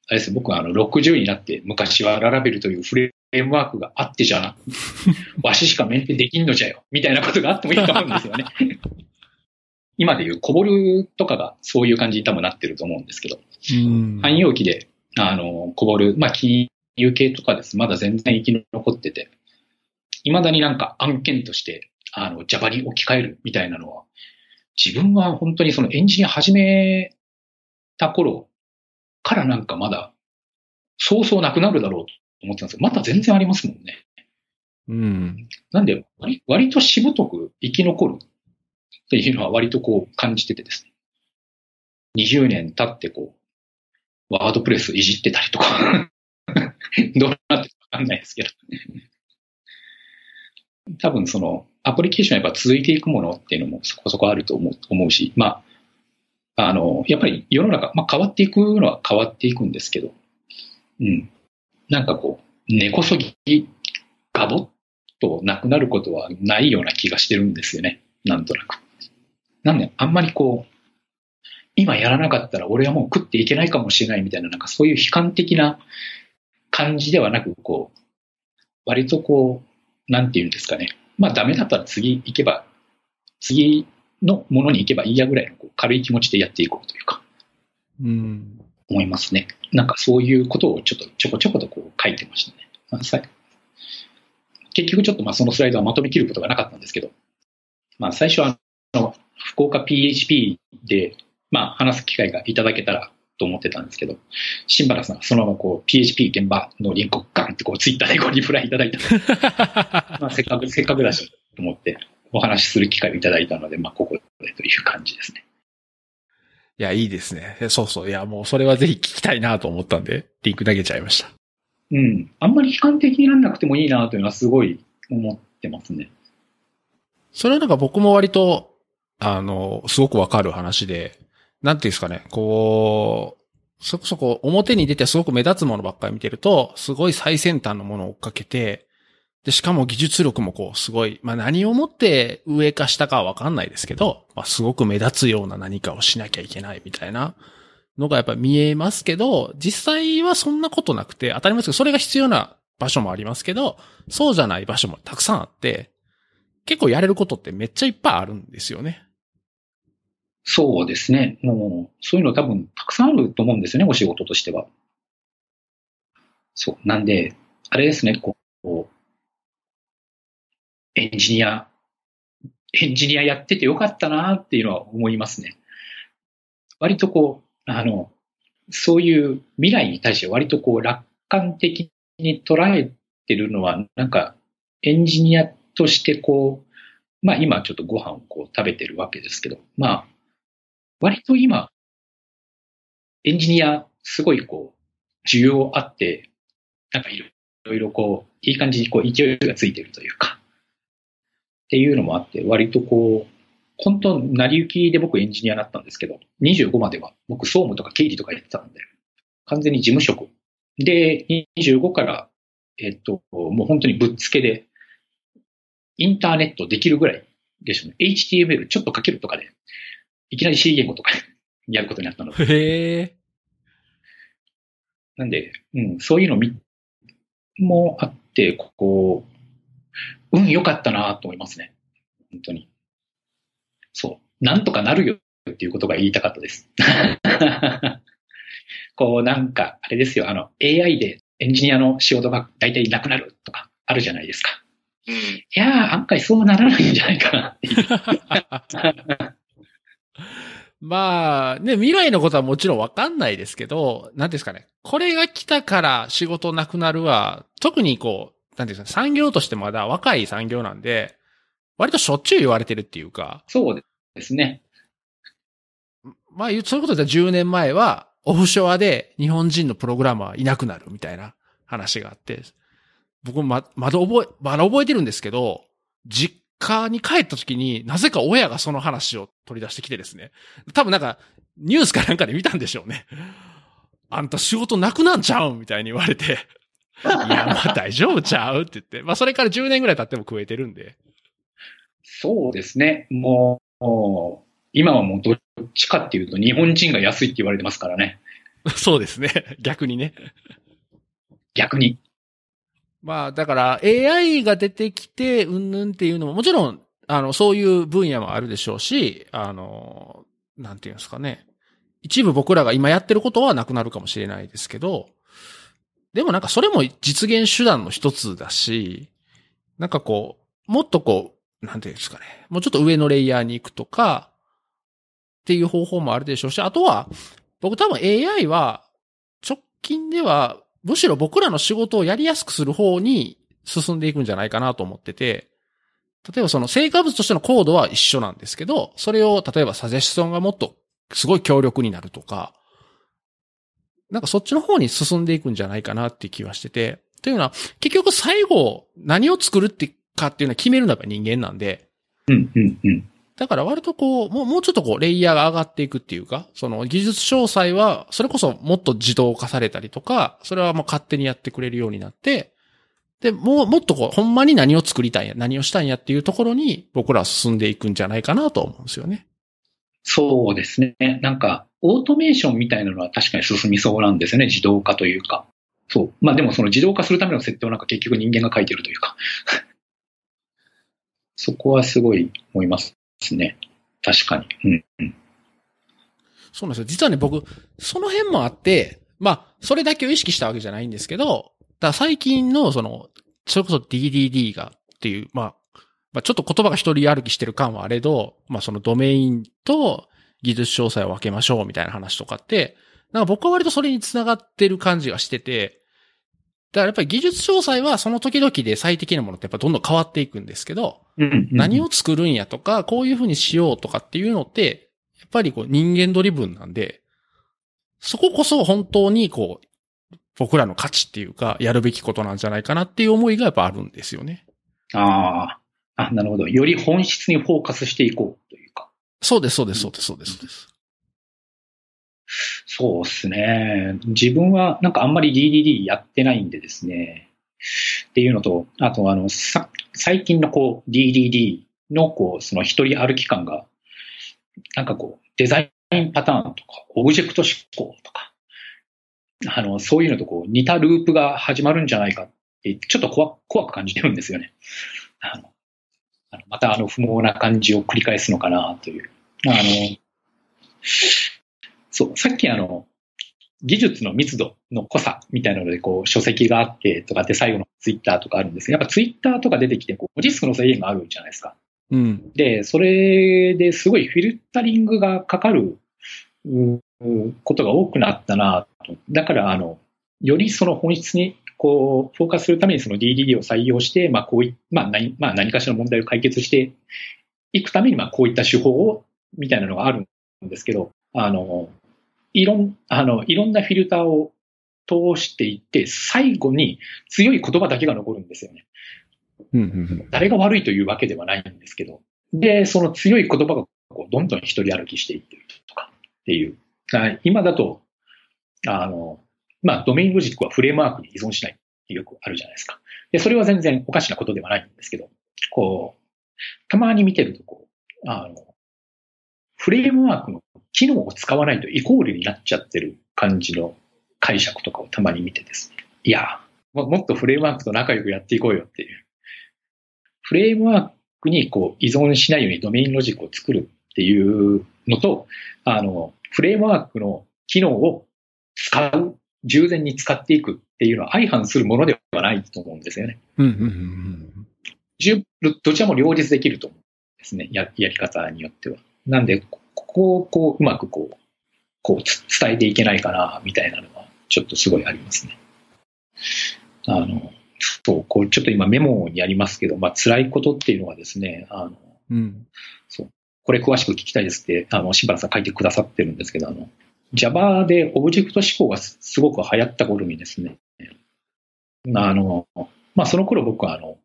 あれです、僕はあの、60になって昔はララベルというフレームワークがあってじゃな。わししかメンテできんのじゃよ。みたいなことがあってもいいと思うんですよね。今でいうこぼるとかがそういう感じに多分なってると思うんですけど。汎用機で、あの、こぼる、まあ、金融系とかです。まだ全然生き残ってて。未だになんか案件として、あの、Java に置き換えるみたいなのは、自分は本当にそのエンジニア始めた頃からなんかまだ、そうそうなくなるだろうと思ってたんですけど、また全然ありますもんね。うん。なんで割、割としぶとく生き残るっていうのは割とこう感じててですね。20年経ってこう、ワードプレスいじってたりとか どうなってかわかんないですけど多分その、アプリケーションやっぱ続いていくものっていうのもそこそこあると思う思うし、まあ、あの、やっぱり世の中、まあ、変わっていくのは変わっていくんですけど、うん。なんかこう、根こそぎ、ガボッとなくなることはないような気がしてるんですよね。なんとなく。なんで、あんまりこう、今やらなかったら俺はもう食っていけないかもしれないみたいな、なんかそういう悲観的な感じではなく、こう、割とこう、なんていうんですかね。まあダメだったら次行けば、次のものに行けばいいやぐらいのこう軽い気持ちでやっていこうというか、うん。思いますね。なんかそういうことをちょっとちょこちょことこう書いてましたね。結局ちょっとまあそのスライドはまとめきることがなかったんですけど、まあ最初はの、福岡 PHP で、まあ話す機会がいただけたらと思ってたんですけど、新原さんがそのままこう PHP 現場のリンクをガンってこうツイッターでこうリプライいただいた まあせっかく、せっかくだしと思ってお話しする機会をいただいたので、まあここでという感じですね。いや、いいですね。そうそう。いや、もうそれはぜひ聞きたいなと思ったんで、リンク投げちゃいました。うん。あんまり悲観的にならなくてもいいなというのはすごい思ってますね。それはなんか僕も割と、あの、すごくわかる話で、なんていうんですかね、こう、そこそこ表に出てすごく目立つものばっかり見てると、すごい最先端のものを追っかけて、で、しかも技術力もこう、すごい、まあ何をもって上か下かはわかんないですけど、まあすごく目立つような何かをしなきゃいけないみたいなのがやっぱ見えますけど、実際はそんなことなくて、当たり前ですけど、それが必要な場所もありますけど、そうじゃない場所もたくさんあって、結構やれることってめっちゃいっぱいあるんですよね。そうですね。もう、そういうの多分たくさんあると思うんですよね、お仕事としては。そう。なんで、あれですね、こう、エンジニア、エンジニアやっててよかったなっていうのは思いますね。割とこう、あの、そういう未来に対して割とこう楽観的に捉えてるのは、なんかエンジニアっとしてこう、まあ今ちょっとご飯をこう食べてるわけですけど、まあ割と今、エンジニアすごいこう、需要あって、なんかいろいろこう、いい感じにこう勢いがついてるというか、っていうのもあって、割とこう、本当、成り行きで僕エンジニアになったんですけど、25までは僕総務とか経理とかやってたんで、完全に事務職。で、25から、えっと、もう本当にぶっつけで、インターネットできるぐらいでしょうね。HTML ちょっと書けるとかで、いきなり C 言語とか やることになったので。へえ。なんで、うん、そういうのみ、もあって、ここ、運良かったなと思いますね。本当に。そう。なんとかなるよっていうことが言いたかったです。こうなんか、あれですよ、あの、AI でエンジニアの仕事が大体なくなるとかあるじゃないですか。うん。いやー、案外そうならないんじゃないかなっていう。まあ、ね、未来のことはもちろんわかんないですけど、なんですかね。これが来たから仕事なくなるは、特にこう、なんていうんですか、産業としてまだ若い産業なんで、割としょっちゅう言われてるっていうか、そうですね。まあ、そういうことで10年前は、オフショアで日本人のプログラマーいなくなるみたいな話があって、僕もま、まだ覚え、まだ覚えてるんですけど、実家に帰った時になぜか親がその話を取り出してきてですね。多分なんか、ニュースかなんかで見たんでしょうね。あんた仕事なくなんちゃうみたいに言われて。いや、まあ大丈夫ちゃうって言って。まあそれから10年ぐらい経っても食えてるんで。そうですね。もう今はもうどっちかっていうと日本人が安いって言われてますからね。そうですね。逆にね。逆に。まあ、だから AI が出てきて、うんぬんっていうのも、もちろん、あの、そういう分野もあるでしょうし、あの、なんていうんですかね。一部僕らが今やってることはなくなるかもしれないですけど、でもなんかそれも実現手段の一つだし、なんかこう、もっとこう、なんていうんですかね。もうちょっと上のレイヤーに行くとか、っていう方法もあるでしょうし、あとは、僕多分 AI は、直近では、むしろ僕らの仕事をやりやすくする方に進んでいくんじゃないかなと思ってて、例えばその成果物としてのコードは一緒なんですけど、それを例えばサジェスションがもっとすごい強力になるとか、なんかそっちの方に進んでいくんじゃないかなって気はしてて、というのは結局最後何を作るってかっていうのは決めるのが人間なんで、うん、うん、うん。だから割とこう、もう、もうちょっとこう、レイヤーが上がっていくっていうか、その技術詳細は、それこそもっと自動化されたりとか、それはもう勝手にやってくれるようになって、で、もう、もっとこう、ほんまに何を作りたいんや、何をしたいんやっていうところに、僕らは進んでいくんじゃないかなと思うんですよね。そうですね。なんか、オートメーションみたいなのは確かに進みそうなんですよね。自動化というか。そう。まあでもその自動化するための設定をなんか結局人間が書いてるというか そこはすごい思いますね。確かに。うん、そうなんですよ。実はね、僕、その辺もあって、まあ、それだけを意識したわけじゃないんですけど、だ最近のその、それこそ DDD がっていう、まあ、まあ、ちょっと言葉が一人歩きしてる感はあれど、まあそのドメインと技術詳細を分けましょうみたいな話とかって、なんか僕は割とそれに繋がってる感じがしてて、だからやっぱり技術詳細はその時々で最適なものってやっぱどんどん変わっていくんですけど、うんうん何を作るんやとか、こういうふうにしようとかっていうのって、やっぱりこう人間ドリブンなんで、そここそ本当にこう、僕らの価値っていうか、やるべきことなんじゃないかなっていう思いがやっぱあるんですよね。ああ、あ、なるほど。より本質にフォーカスしていこうというか。そうです、そうです、そうです、そうです、そうです。ね。自分はなんかあんまり DDD やってないんでですね。っていうのと、あとあの、さ、最近のこう DDD のこう、その一人歩き感が、なんかこう、デザインパターンとか、オブジェクト思考とか、あの、そういうのとこう、似たループが始まるんじゃないかって、ちょっと怖怖く感じてるんですよね。あの、あのまたあの不毛な感じを繰り返すのかなという。あの、そう、さっきあの、技術の密度の濃さみたいなので、こう、書籍があってとかって最後のツイッターとかあるんですやっぱツイッターとか出てきて、こう、文字数の制限があるじゃないですか。うん。で、それですごいフィルタリングがかかる、ことが多くなったなと。だから、あの、よりその本質に、こう、フォーカスするためにその DDD を採用して、まあ、こうい、まあ何、まあ、何かしらの問題を解決していくために、まあ、こういった手法を、みたいなのがあるんですけど、あの、いろん、あの、いろんなフィルターを通していって、最後に強い言葉だけが残るんですよね。誰が悪いというわけではないんですけど。で、その強い言葉がこうどんどん一人歩きしていってるとかっていう。今だと、あの、まあ、ドメインロジックはフレームワークに依存しないってよくあるじゃないですか。で、それは全然おかしなことではないんですけど、こう、たまに見てると、こう、あの、フレームワークの機能を使わないとイコールになっちゃってる感じの解釈とかをたまに見てですね。いや、もっとフレームワークと仲良くやっていこうよっていう。フレームワークにこう依存しないようにドメインロジックを作るっていうのと、あの、フレームワークの機能を使う、従前に使っていくっていうのは相反するものではないと思うんですよね。うんうんうんどちらも両立できると思うんですね。ややり方によっては。なんで、ここをこう、うまくこう、こう伝えていけないかな、みたいなのは、ちょっとすごいありますね。あの、そう、こう、ちょっと今メモにありますけど、まあ、辛いことっていうのはですね、あの、うん。そう、これ詳しく聞きたいですって、あの、柴田さん書いてくださってるんですけど、あの、Java でオブジェクト思考がすごく流行った頃にですね、あの、まあ、その頃僕はあの、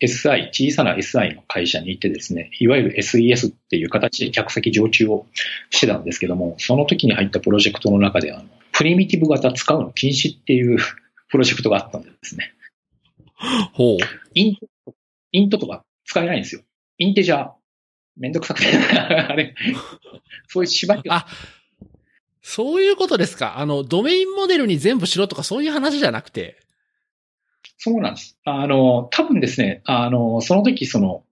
SI、小さな SI の会社に行ってですね、いわゆる SES っていう形で客席常駐をしてたんですけども、その時に入ったプロジェクトの中で、あの、プリミティブ型使うの禁止っていう プロジェクトがあったんですね。ほう。イント、イントとか使えないんですよ。インテジャー。めんどくさくて あれ、そういう縛りあ、そういうことですか。あの、ドメインモデルに全部しろとかそういう話じゃなくて。そうなんです。あの、多分ですね、あの、その時その、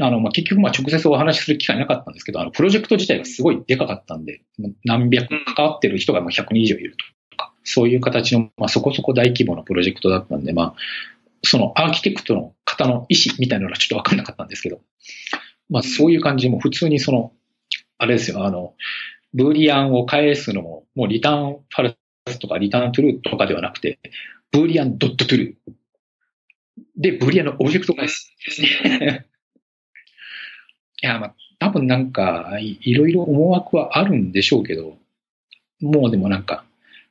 あの、まあ、結局、ま、直接お話しする機会なかったんですけど、あの、プロジェクト自体がすごいでかかったんで、何百、関わってる人が100人以上いるとか、そういう形の、まあ、そこそこ大規模なプロジェクトだったんで、まあ、そのアーキテクトの方の意思みたいなのはちょっとわかんなかったんですけど、まあ、そういう感じで、も普通にその、あれですよ、あの、ブーリアンを返すのも、もうリターンファルスとかリターントゥルーとかではなくて、ブーリアンドットトゥルーで、ブリアのオブジェクト返すです。いや、まあ、多分なんかい、いろいろ思惑はあるんでしょうけど、もうでもなんか、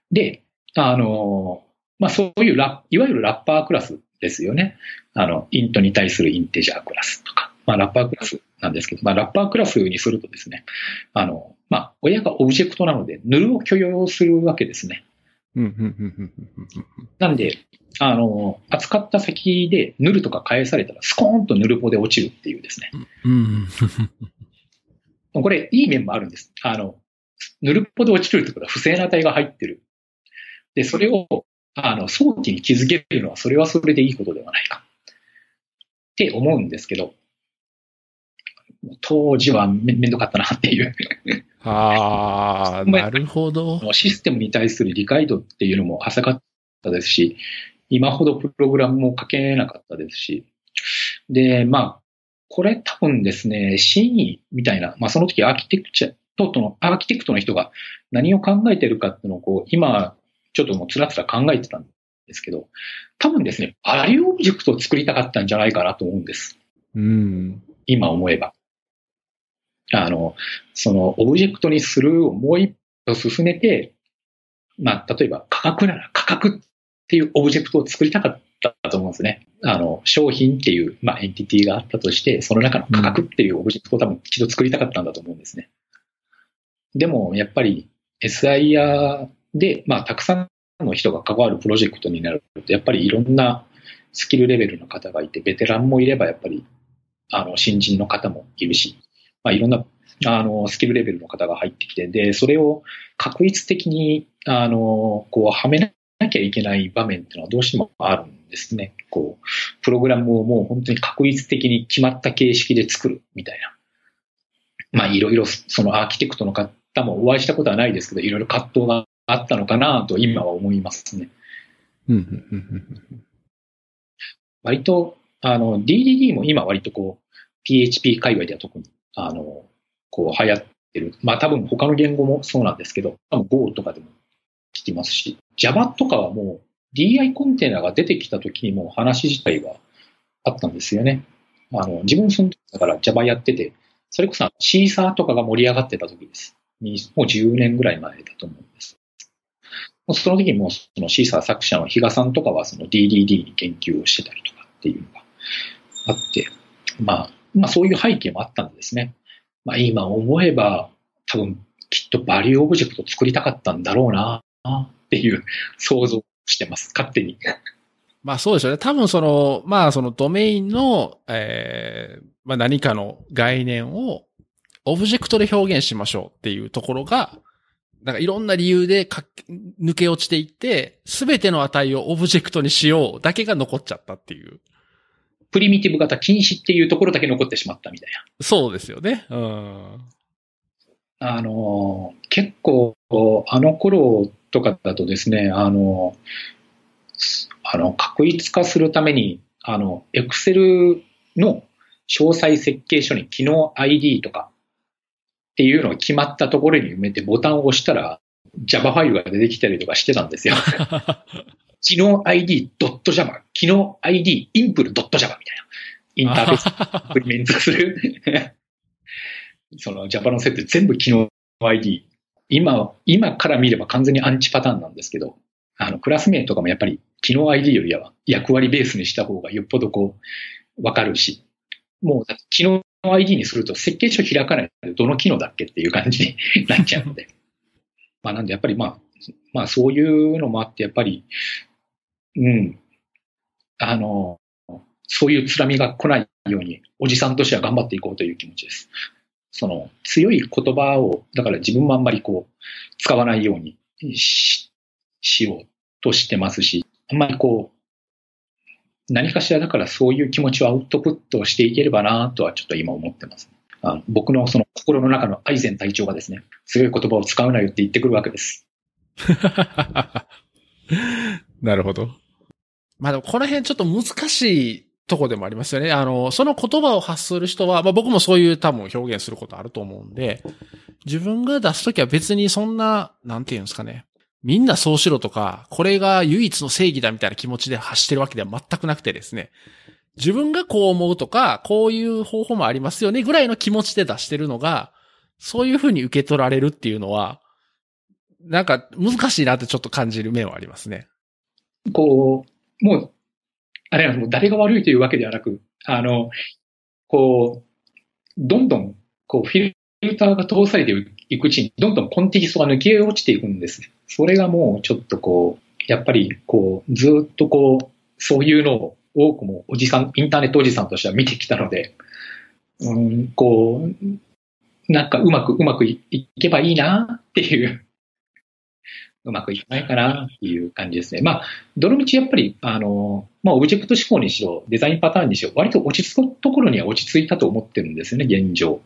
で、あの、まあそういうラいわゆるラッパークラスですよね。あの、イントに対するインテジャークラスとか、まあラッパークラスなんですけど、まあラッパークラスにするとですね、あの、まあ親がオブジェクトなので、ヌルを許容するわけですね。なんで、あの、扱った先でヌルとか返されたらスコーンとヌルポで落ちるっていうですね。これ、いい面もあるんです。あの、ヌルポで落ちるってことは不正な値が入ってる。で、それをあの、早期に気づけるのは、それはそれでいいことではないか。って思うんですけど、当時はめめんどかったなっていう。ああ、なるほど。システムに対する理解度っていうのも浅かったですし、今ほどプログラムも書けなかったですし、で、まあ、これ多分ですね、真意みたいな、まあその時アーキテクチャトの、アーキテクトの人が何を考えてるかっていうのをこう、今、ちょっともうつらつら考えてたんですけど、多分ですね、 value object を作りたかったんじゃないかなと思うんです。うん。今思えば。あの、その、オブジェクトにするをもう一歩進めて、まあ、例えば価格なら価格っていうオブジェクトを作りたかったと思うんですね。あの、商品っていう、まあ、エンティティがあったとして、その中の価格っていうオブジェクトを多分一度作りたかったんだと思うんですね。でも、やっぱり SIer で、まあ、たくさんの人が関わるプロジェクトになると、やっぱりいろんなスキルレベルの方がいて、ベテランもいれば、やっぱり、あの、新人の方もいるし、まあ、いろんな、あの、スキルレベルの方が入ってきて、で、それを確率的に、あの、こう、はめなきゃいけない場面っていうのはどうしてもあるんですね。こう、プログラムをもう本当に確率的に決まった形式で作るみたいな。まあ、いろいろ、そのアーキテクトの方もお会いしたことはないですけど、いろいろ葛藤があったのかなと今は思いますね。割と、あの、DDD も今割とこう、PHP 界隈では特に、あの、こう流行ってる。まあ多分他の言語もそうなんですけど、多分 Go とかでも聞きますし、Java とかはもう DI コンテナが出てきた時にも話自体はあったんですよね。あの、自分その時だから Java やってて、それこそシーサーとかが盛り上がってた時です。もう10年ぐらい前だと思うんです。その時にもそのシーサー作者の比嘉さんとかはその DDD に研究をしてたりとかっていうのがあって、まあ、まあそういう背景もあったんですね。まあ今思えば多分きっと value object 作りたかったんだろうなっていう想像してます。勝手に。まあそうですよね。多分その、まあそのドメインの、えー、まあ何かの概念をオブジェクトで表現しましょうっていうところが、なんかいろんな理由でか抜け落ちていって、すべての値をオブジェクトにしようだけが残っちゃったっていう。プリミティブ型禁止っていうところだけ残ってしまったみたいな。そうですよね。うん。あの、結構、あの頃とかだとですね、あの、あの、確一化するために、あの、エクセルの詳細設計書に機能 ID とかっていうのが決まったところに埋めてボタンを押したら Java ファイルが出てきたりとかしてたんですよ。機能 ID.java、機能 ID インプル .java みたいな。インターフェースに連続する。その Java の設定全部機能 ID。今、今から見れば完全にアンチパターンなんですけど、あの、クラス名とかもやっぱり機能 ID よりは役割ベースにした方がよっぽどこう、わかるし、もう、機能 ID にすると設計書開かないでどの機能だっけっていう感じに なっちゃうので。まあなんでやっぱりまあ、まあそういうのもあってやっぱり、うん、あの、そういうつらみが来ないように、おじさんとしては頑張っていこうという気持ちです。その強い言葉を、だから自分もあんまりこう、使わないようにししようとしてますし、あんまりこう、何かしらだからそういう気持ちをアウトプットしていければなとはちょっと今思ってます。あの僕のその心の中のアイゼン隊長がですね、強い言葉を使うなよって言ってくるわけです。なるほど。まあでもこの辺ちょっと難しいとこでもありますよね。あの、その言葉を発する人は、まあ僕もそういう多分表現することあると思うんで、自分が出すときは別にそんな、なんていうんですかね。みんなそうしろとか、これが唯一の正義だみたいな気持ちで発してるわけでは全くなくてですね。自分がこう思うとか、こういう方法もありますよねぐらいの気持ちで出してるのが、そういうふうに受け取られるっていうのは、なんか難しいなってちょっと感じる面はありますね。こう、もう、あれはもう誰が悪いというわけではなく、あの、こう、どんどん、こう、フィルターが通されていくうちに、どんどんコンテキストが抜け落ちていくんですね。それがもうちょっとこう、やっぱりこう、ずっとこう、そういうのを多くもおじさん、インターネットおじさんとしては見てきたので、うん、こう、なんかうまくうまくいけばいいなっていううまくいかないかなっていう感じですね。まあ、どのみちやっぱり、あの、まあ、オブジェクト思考にしろ、デザインパターンにしろ、割と落ち着くところには落ち着いたと思ってるんですよね、現状。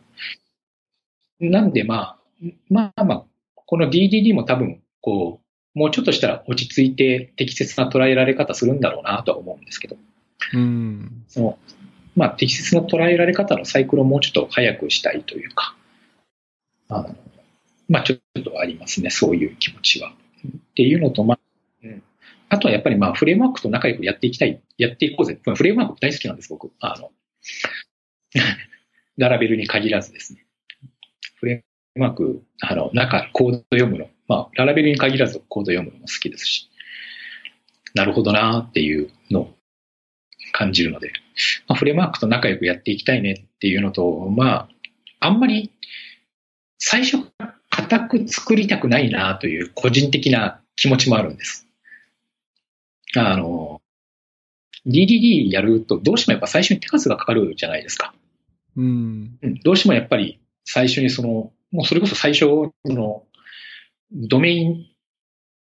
なんで、まあ、まあまあ、この DDD も多分、こう、もうちょっとしたら落ち着いて適切な捉えられ方するんだろうなとは思うんですけど。うん。その、まあ、適切な捉えられ方のサイクルをもうちょっと早くしたいというか、あのまあ、ちょっとありますね、そういう気持ちは。っていうのと、まあ、うん、あとはやっぱりまあ、フレームワークと仲良くやっていきたい、やっていこうぜ。フレームワーク大好きなんです、僕。あの、ララベルに限らずですね。フレームワーク、あの、中、コード読むの。まあ、ララベルに限らずコード読むのも好きですし、なるほどなっていうのを感じるので、まあ、フレームワークと仲良くやっていきたいねっていうのと、まあ、あんまり最初から固く作りたくないなという個人的な気持ちもあるんです。あの、DDD やるとどうしてもやっぱ最初に手数がかかるじゃないですか。うん。どうしてもやっぱり最初にその、もうそれこそ最初のドメイン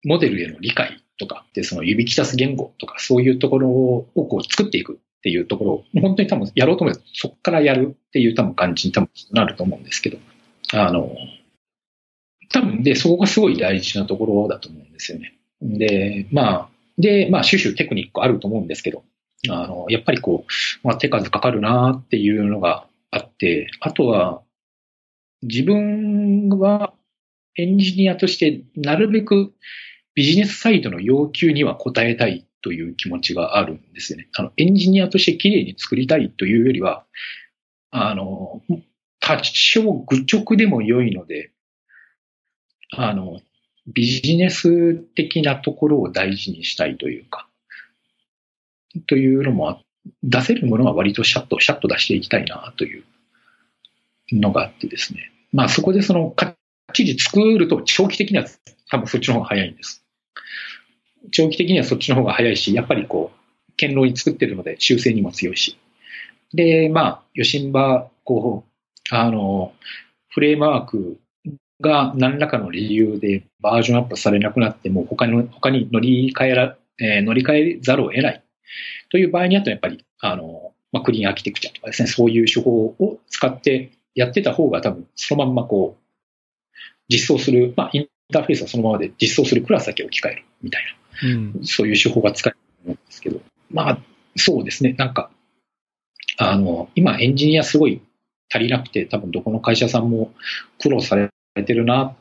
モデルへの理解とかでその指揮出す言語とかそういうところをこう作っていくっていうところを本当に多分やろうと思えばそこからやるっていう多分感じに多分なると思うんですけど、あの、多分で、そこがすごい大事なところだと思うんですよね。で、まあ、で、まあ、種々テクニックあると思うんですけど、あの、やっぱりこう、まあ、手数かかるなっていうのがあって、あとは、自分はエンジニアとしてなるべくビジネスサイドの要求には応えたいという気持ちがあるんですよね。あの、エンジニアとして綺麗に作りたいというよりは、あの、多少愚直でも良いので、あの、ビジネス的なところを大事にしたいというか、というのも、出せるものは割とシャッと、シャッと出していきたいなというのがあってですね。まあそこでその、かっちり作ると長期的には多分そっちの方が早いんです。長期的にはそっちの方が早いし、やっぱりこう、堅牢に作ってるので修正にも強いし。で、まあ、余震場、こう、あの、フレームワークが何らかの理由でバージョンアップされなくなっても他の他に乗り換えら、えー、乗り換えざるを得ないという場合にあってやっぱり、あの、まあ、クリーンアーキテクチャとかですね、そういう手法を使ってやってた方が多分そのまんまこう、実装する、まあ、インターフェースはそのままで実装するクラスだけ置き換えるみたいな、うん、そういう手法が使えると思うんですけど、まあ、そうですね、なんか、あの、今エンジニアすごい足りなくて、多分どこの会社さんも苦労されれてるなっ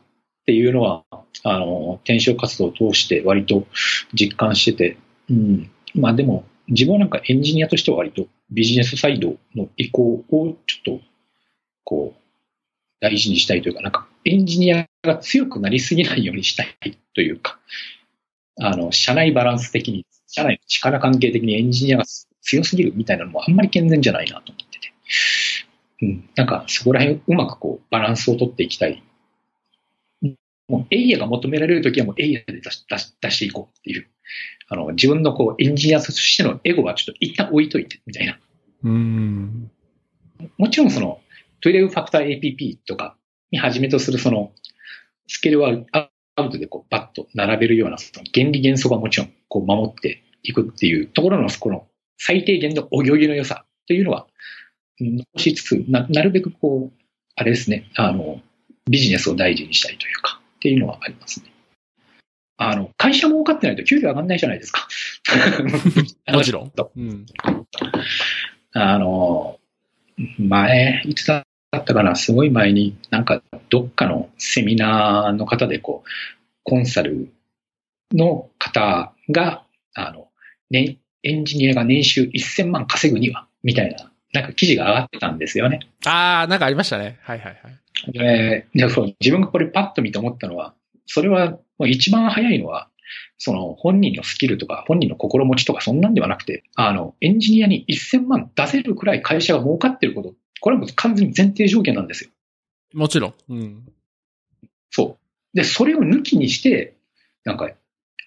ていうのは、あの、転職活動を通して割と実感してて、うん。まあでも、自分はなんかエンジニアとしては割とビジネスサイドの意向をちょっと、こう、大事にしたいというか、なんかエンジニアが強くなりすぎないようにしたいというか、あの、社内バランス的に、社内の力関係的にエンジニアが強すぎるみたいなのもあんまり健全じゃないなと思ってて。うん。なんかそこら辺うまくこうバランスを取っていきたいもうエイヤが求められるときはもうエイヤで出し出し出していこうっていう。あの、自分のこう、エンジニアとしてのエゴはちょっと一旦置いといて、みたいな。うん。もちろんその、12ファクター APP とかにはじめとするその、スケールはアウトでこう、バッと並べるような、その原理原則はもちろん、こう、守っていくっていうところの、この、最低限のお行儀の良さというのは、残しつつ、な、なるべくこう、あれですね、あの、ビジネスを大事にしたいというか、っていうのはありますね。あの、会社儲かってないと給料上がんないじゃないですか。もちろん。うん、あの、前、いつだったかな、すごい前に、なんか、どっかのセミナーの方で、こう、コンサルの方が、あの、ね、エンジニアが年収1000万稼ぐには、みたいな、なんか記事が上がってたんですよね。ああ、なんかありましたね。はいはいはい。で、でそう自分がこれパッと見て思ったのは、それは一番早いのは、その本人のスキルとか本人の心持ちとかそんなんではなくて、あの、エンジニアに1000万出せるくらい会社が儲かってること、これはもう完全に前提条件なんですよ。もちろん。うん。そう。で、それを抜きにして、なんか、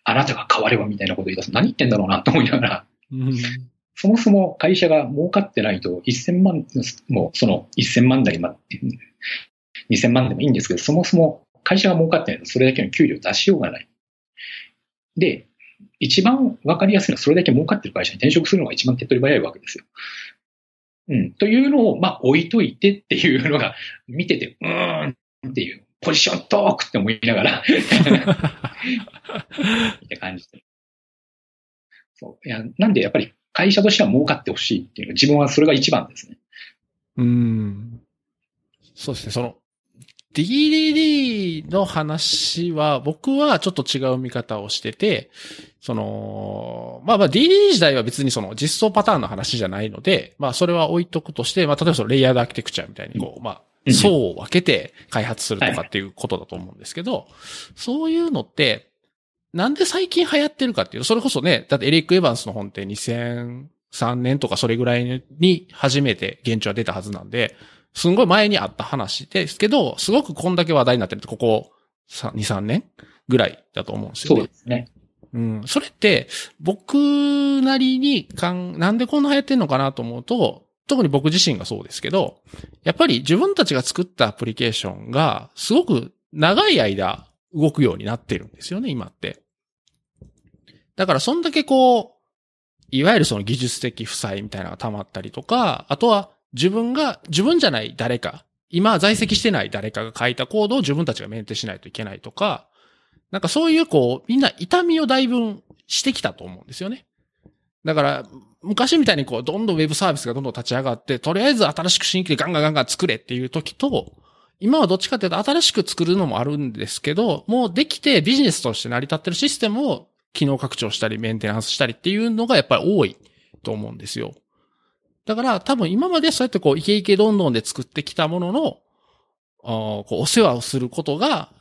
あなたが変わればみたいなこと言い出す。何言ってんだろうなと思いながら、うん、そもそも会社が儲かってないと1000万、もうその1000万台ま、2000万でもいいんですけど、そもそも会社が儲かってないとそれだけの給料出しようがない。で、一番わかりやすいのはそれだけ儲かってる会社に転職するのが一番手っ取り早いわけですよ。うん。というのを、まあ、置いといてっていうのが、見てて、うーんっていう、ポジショントークって思いながら って感じで。そう。いや、なんでやっぱり会社としては儲かってほしいっていうの自分はそれが一番ですね。うん。そうですね。その、DDD の話は、僕はちょっと違う見方をしてて、その、まあまあ DDD 時代は別にその実装パターンの話じゃないので、まあそれは置いとくとして、まあ例えばそのレイヤードアーキテクチャみたいにこう、まあ、層を分けて開発するとかっていうことだと思うんですけど、そういうのって、なんで最近流行ってるかっていうと、それこそね、だってエリック・エヴァンスの本って2003年とかそれぐらいに初めて現地は出たはずなんで、すんごい前にあった話ですけど、すごくこんだけ話題になってるって、ここ2、3年ぐらいだと思うんですよね。そうですね。うん。それって、僕なりにかん、なんでこんな流行ってんのかなと思うと、特に僕自身がそうですけど、やっぱり自分たちが作ったアプリケーションが、すごく長い間動くようになってるんですよね、今って。だから、そんだけこう、いわゆるその技術的負債みたいなのが溜まったりとか、あとは自分が、自分じゃない誰か、今在籍してない誰かが書いたコードを自分たちがメンテしないといけないとか、なんかそういうこう、みんな痛みをだいぶしてきたと思うんですよね。だから、昔みたいにこう、どんどんウェブサービスがどんどん立ち上がって、とりあえず新しく新規でガンガンガンガン作れっていう時と、今はどっちかっていうと新しく作るのもあるんですけど、もうできてビジネスとして成り立ってるシステムを機能拡張したりメンテナンスしたりっていうのがやっぱり多いと思うんですよ。だから多分今までそうやってこう、イケイケどんどんで作ってきたものの、こうお世話をすることが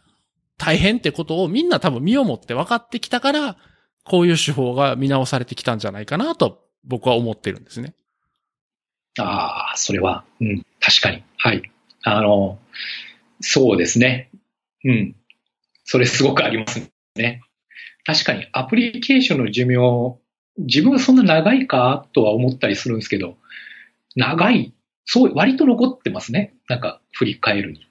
大変ってことをみんな多分身をもって分かってきたから、こういう手法が見直されてきたんじゃないかなと僕は思ってるんですね。ああ、それは、うん、確かに。はい。あの、そうですね。うん。それすごくありますね。確かにアプリケーションの寿命、自分はそんな長いかとは思ったりするんですけど、長い、そう、割と残ってますね。なんか、振り返るに。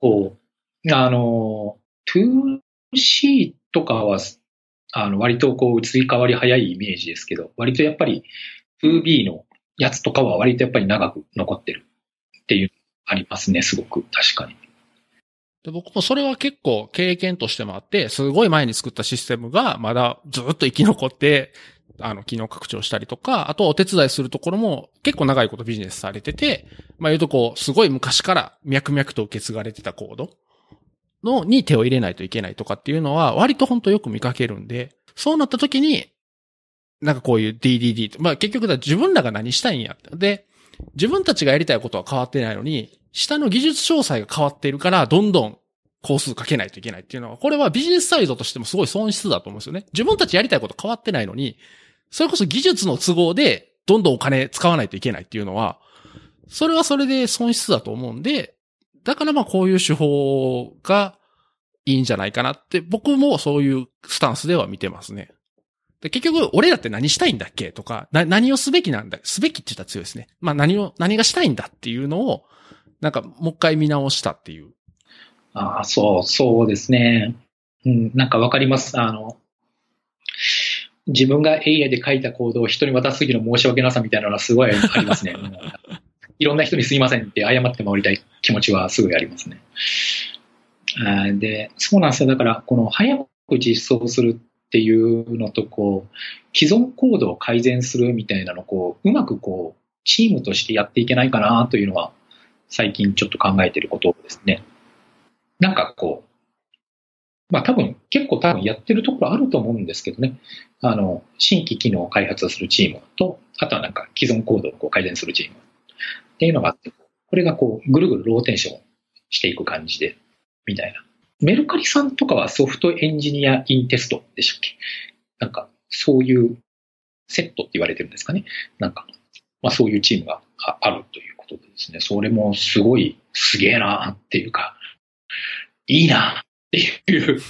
こう、あの、2C とかは、あの、割とこう、移り変わり早いイメージですけど、割とやっぱり 2B のやつとかは割とやっぱり長く残ってるっていうありますね、すごく。確かに。で僕もそれは結構経験としてもあって、すごい前に作ったシステムがまだずっと生き残って、あの、機能拡張したりとか、あとお手伝いするところも結構長いことビジネスされてて、まあ言うとこう、すごい昔から脈々と受け継がれてたコードのに手を入れないといけないとかっていうのは割と本当よく見かけるんで、そうなった時に、なんかこういう DDD まあ結局だ自分らが何したいんや。で、自分たちがやりたいことは変わってないのに、下の技術詳細が変わっているから、どんどん工数かけないといけないっていうのは、これはビジネスサイドとしてもすごい損失だと思うんですよね。自分たちやりたいこと変わってないのに、それこそ技術の都合でどんどんお金使わないといけないっていうのは、それはそれで損失だと思うんで、だからまあこういう手法がいいんじゃないかなって、僕もそういうスタンスでは見てますね。で結局、俺だって何したいんだっけとか、な、何をすべきなんだすべきって言ったら強いですね。まあ何を、何がしたいんだっていうのを、なんかもう一回見直したっていう。ああ、そう、そうですね。うん、なんかわかります。あの、自分が AI で書いたコードを人に渡すぎの申し訳なさみたいなのはすごいありますね。いろんな人にすいませんって謝って回りたい気持ちはすごいありますね。あで、そうなんですよ。だから、この早く実装するっていうのと、こう、既存コードを改善するみたいなのを、こう、うまくこう、チームとしてやっていけないかなというのは、最近ちょっと考えていることですね。なんかこう、まあ多分、結構多分やってるところあると思うんですけどね。あの、新規機能を開発するチームと、あとはなんか既存コードをこう改善するチームっていうのがあって、これがこう、ぐるぐるローテンションしていく感じで、みたいな。メルカリさんとかはソフトエンジニアインテストでしたっけ？なんか、そういうセットって言われてるんですかね？なんか、まあそういうチームがあるということでですね、それもすごいすげえなっていうか、いいなっていう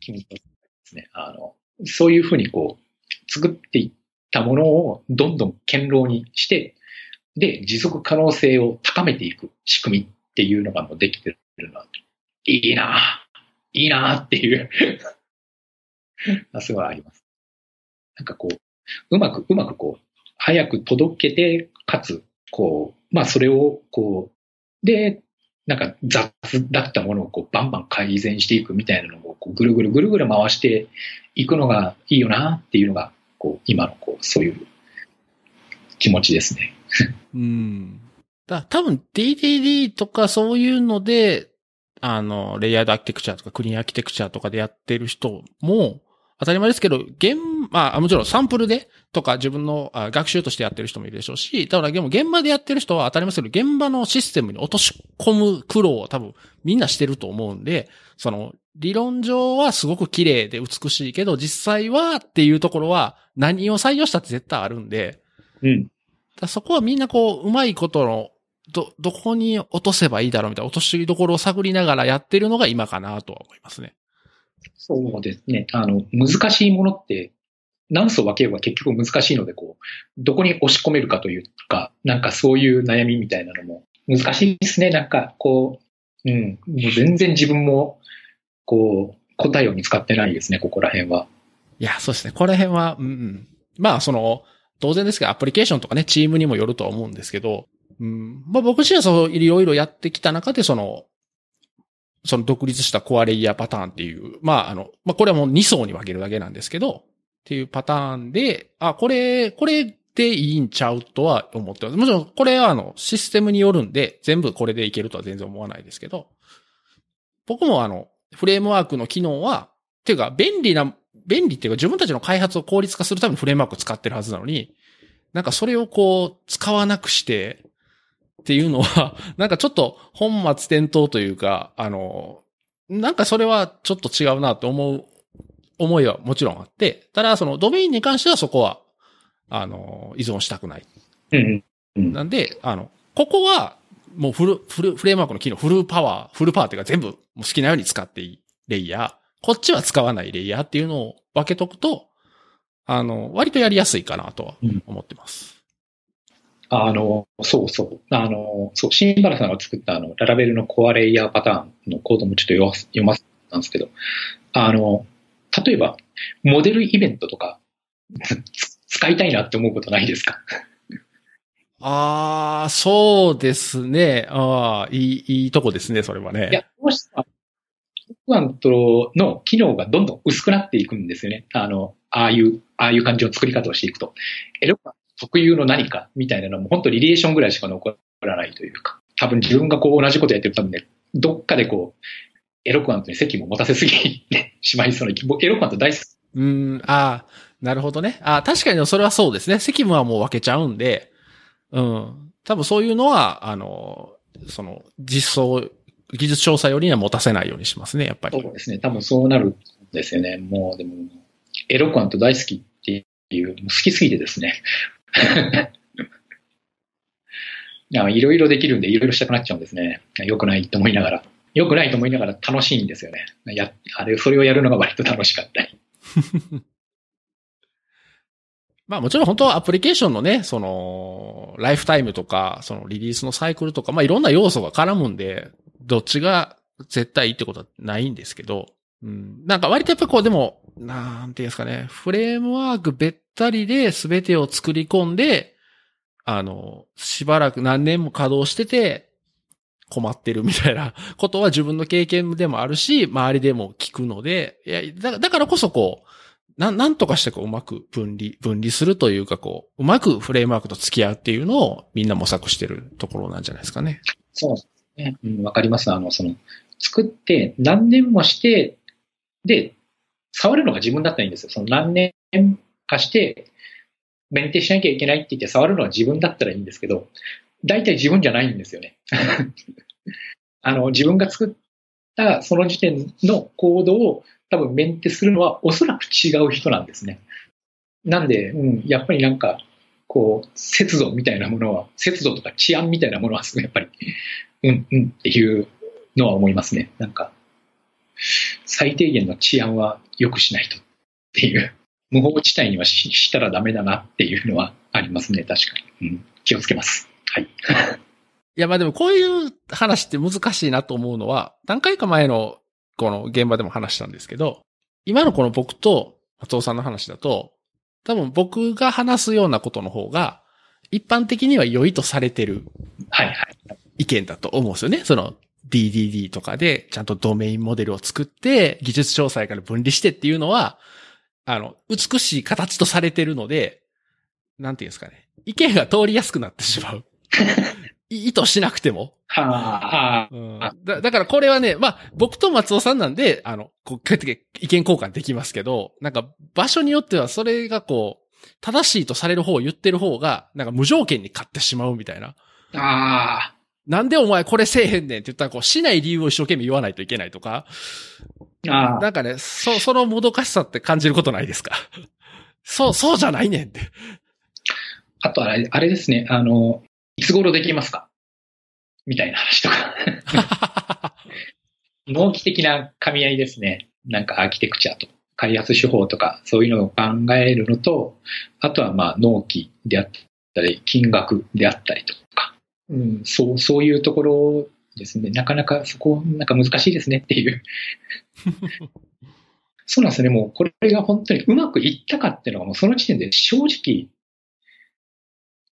気持ちですね。あの、そういうふうにこう、作っていったものをどんどん堅牢にして、で、持続可能性を高めていく仕組みっていうのがもうできてるな。いいないいなっていう すごいあります。なんかこう、うまく、うまくこう、早く届けて、かつ、こう、まあそれを、こう、で、なんか雑だったものをこうバンバン改善していくみたいなのをこうぐるぐるぐるぐる回していくのがいいよなっていうのが、こう、今のこう、そういう気持ちですね。うん。だ多分 DDD とかそういうので、あの、レイヤードアーキテクチャとかクリーンアーキテクチャとかでやってる人も、当たり前ですけど、現、まあ、もちろんサンプルでとか自分のあ学習としてやってる人もいるでしょうし、ただでも現場でやってる人は当たり前ですけど、現場のシステムに落とし込む苦労を多分みんなしてると思うんで、その、理論上はすごく綺麗で美しいけど、実際はっていうところは何を採用したって絶対あるんで、うん。だそこはみんなこう、うまいことの、ど、どこに落とせばいいだろうみたいな落としどころを探りながらやってるのが今かなとは思いますね。そうですね。あの、難しいものって、何層分ければ結局難しいので、こう、どこに押し込めるかというか、なんかそういう悩みみたいなのも難しいですね。なんか、こう、うん、もう全然自分も、こう、答えを見つかってないですね、ここら辺は。いや、そうですね。この辺は、うんうん。まあ、その、当然ですけど、アプリケーションとかね、チームにもよるとは思うんですけど、うん、まあ僕自身はそう、いろいろやってきた中で、その、その独立したコアレイヤーパターンっていう、まああの、まあこれはもう2層に分けるだけなんですけど、っていうパターンで、あ、これ、これでいいんちゃうとは思ってます。もちろん、これはあの、システムによるんで、全部これでいけるとは全然思わないですけど、僕もあの、フレームワークの機能は、っていうか、便利な、便利っていうか自分たちの開発を効率化するためにフレームワーク使ってるはずなのに、なんかそれをこう、使わなくして、っていうのは、なんかちょっと本末転倒というか、あの、なんかそれはちょっと違うなと思う思いはもちろんあって、ただそのドメインに関してはそこは、あの、依存したくない。うん。うん。なんで、あの、ここは、もうフル、フル、フレームワークの機能、フルパワー、フルパワーっていうか全部もう好きなように使っていいレイヤー。こっちは使わないレイヤーっていうのを分けとくと、あの、割とやりやすいかなとは思ってます。あの、そうそう。あの、そう、シンバラさんが作ったあの、ララベルのコアレイヤーパターンのコードもちょっと読ま読ませたんですけど、あの、例えば、モデルイベントとか、つ使いたいなって思うことないですか？ああ、そうですね。ああ、いい、いいとこですね、それはね。いや、どうしたら、エロクアントの機能がどんどん薄くなっていくんですよね。あの、ああいう、ああいう感じの作り方をしていくと。エロ特有の何かみたいなのも本当リレーションぐらいしか残らないというか、多分自分がこう同じことやってると多分ね、どっかでこう、エロクアントに責務を持たせすぎてしまいそうな気、僕エロクアント大好き。うーん、ああ、なるほどね。ああ、確かにそれはそうですね。責務はもう分けちゃうんで、うん。多分そういうのは、あの、その、実装、技術詳細よりには持たせないようにしますね、やっぱり。そうですね。多分そうなるんですよね。もうでも、エロクアント大好きっていう、もう好きすぎてですね。いろいろできるんで、いろいろしたくなっちゃうんですね。良くないと思いながら。良くないと思いながら楽しいんですよね。や、あれ、それをやるのが割と楽しかったり。まあもちろん本当はアプリケーションのね、その、ライフタイムとか、そのリリースのサイクルとか、まあいろんな要素が絡むんで、どっちが絶対いいってことはないんですけど、うん。なんか割とやっぱこうでも、なんていうんですかね、フレームワークべったりで全てを作り込んで、あの、しばらく何年も稼働してて、困ってるみたいな ことは自分の経験でもあるし、周りでも聞くので、いや、だからこそこう、な、なんとかしてこう、うまく分離、分離するというか、こう、うまくフレームワークと付き合うっていうのをみんな模索してるところなんじゃないですかね。そうですね。うん、わかります。あの、その、作って何年もして、で、触るのが自分だったらいいんですよ。その何年かして、メンテしなきゃいけないって言って触るのは自分だったらいいんですけど、大体自分じゃないんですよね。あの、自分が作ったその時点のコードを多分メンテするのはおそらく違う人なんですね。なんで、うん、やっぱりなんか、こう、節度みたいなものは、節度とか治安みたいなものはすごいやっぱり、うん、うんっていうのは思いますね。なんか、最低限の治安は良くしないとっていう、無法地帯にはししたらダメだなっていうのはありますね、確かに。うん、気をつけます。はい。いや、まあでもこういう話って難しいなと思うのは、何回か前のこの現場でも話したんですけど、今のこの僕と松尾さんの話だと、多分僕が話すようなことの方が、一般的には良いとされてるはいはい。意見だと思うんですよね。その DDD とかでちゃんとドメインモデルを作って、技術詳細から分離してっていうのは、あの、美しい形とされてるので、なんていうんですかね。意見が通りやすくなってしまう。い意図しなくても。はあ、あうんだだからこれはね、まあ、僕と松尾さんなんで、あの、こう、こうやって意見交換できますけど、なんか場所によってはそれがこう、正しいとされる方を言ってる方が、なんか無条件に勝ってしまうみたいな。あ、ああ、なんでお前これせえへんねんって言ったら、こう、しない理由を一生懸命言わないといけないとか、ああ、なんかね、そ、そのもどかしさって感じることないですか？そう、そうじゃないねんって。あとあれ、あれですね、あの、いつ頃できますか？みたいな話とか。納期的な噛み合いですね。なんかアーキテクチャと開発手法とかそういうのを考えるのと、あとはまあ納期であったり、金額であったりとか、うん、そう、そういうところですね。なかなかそこ、なんか難しいですねっていう。そうなんですね。もうこれが本当にうまくいったかっていうのがもうその時点で正直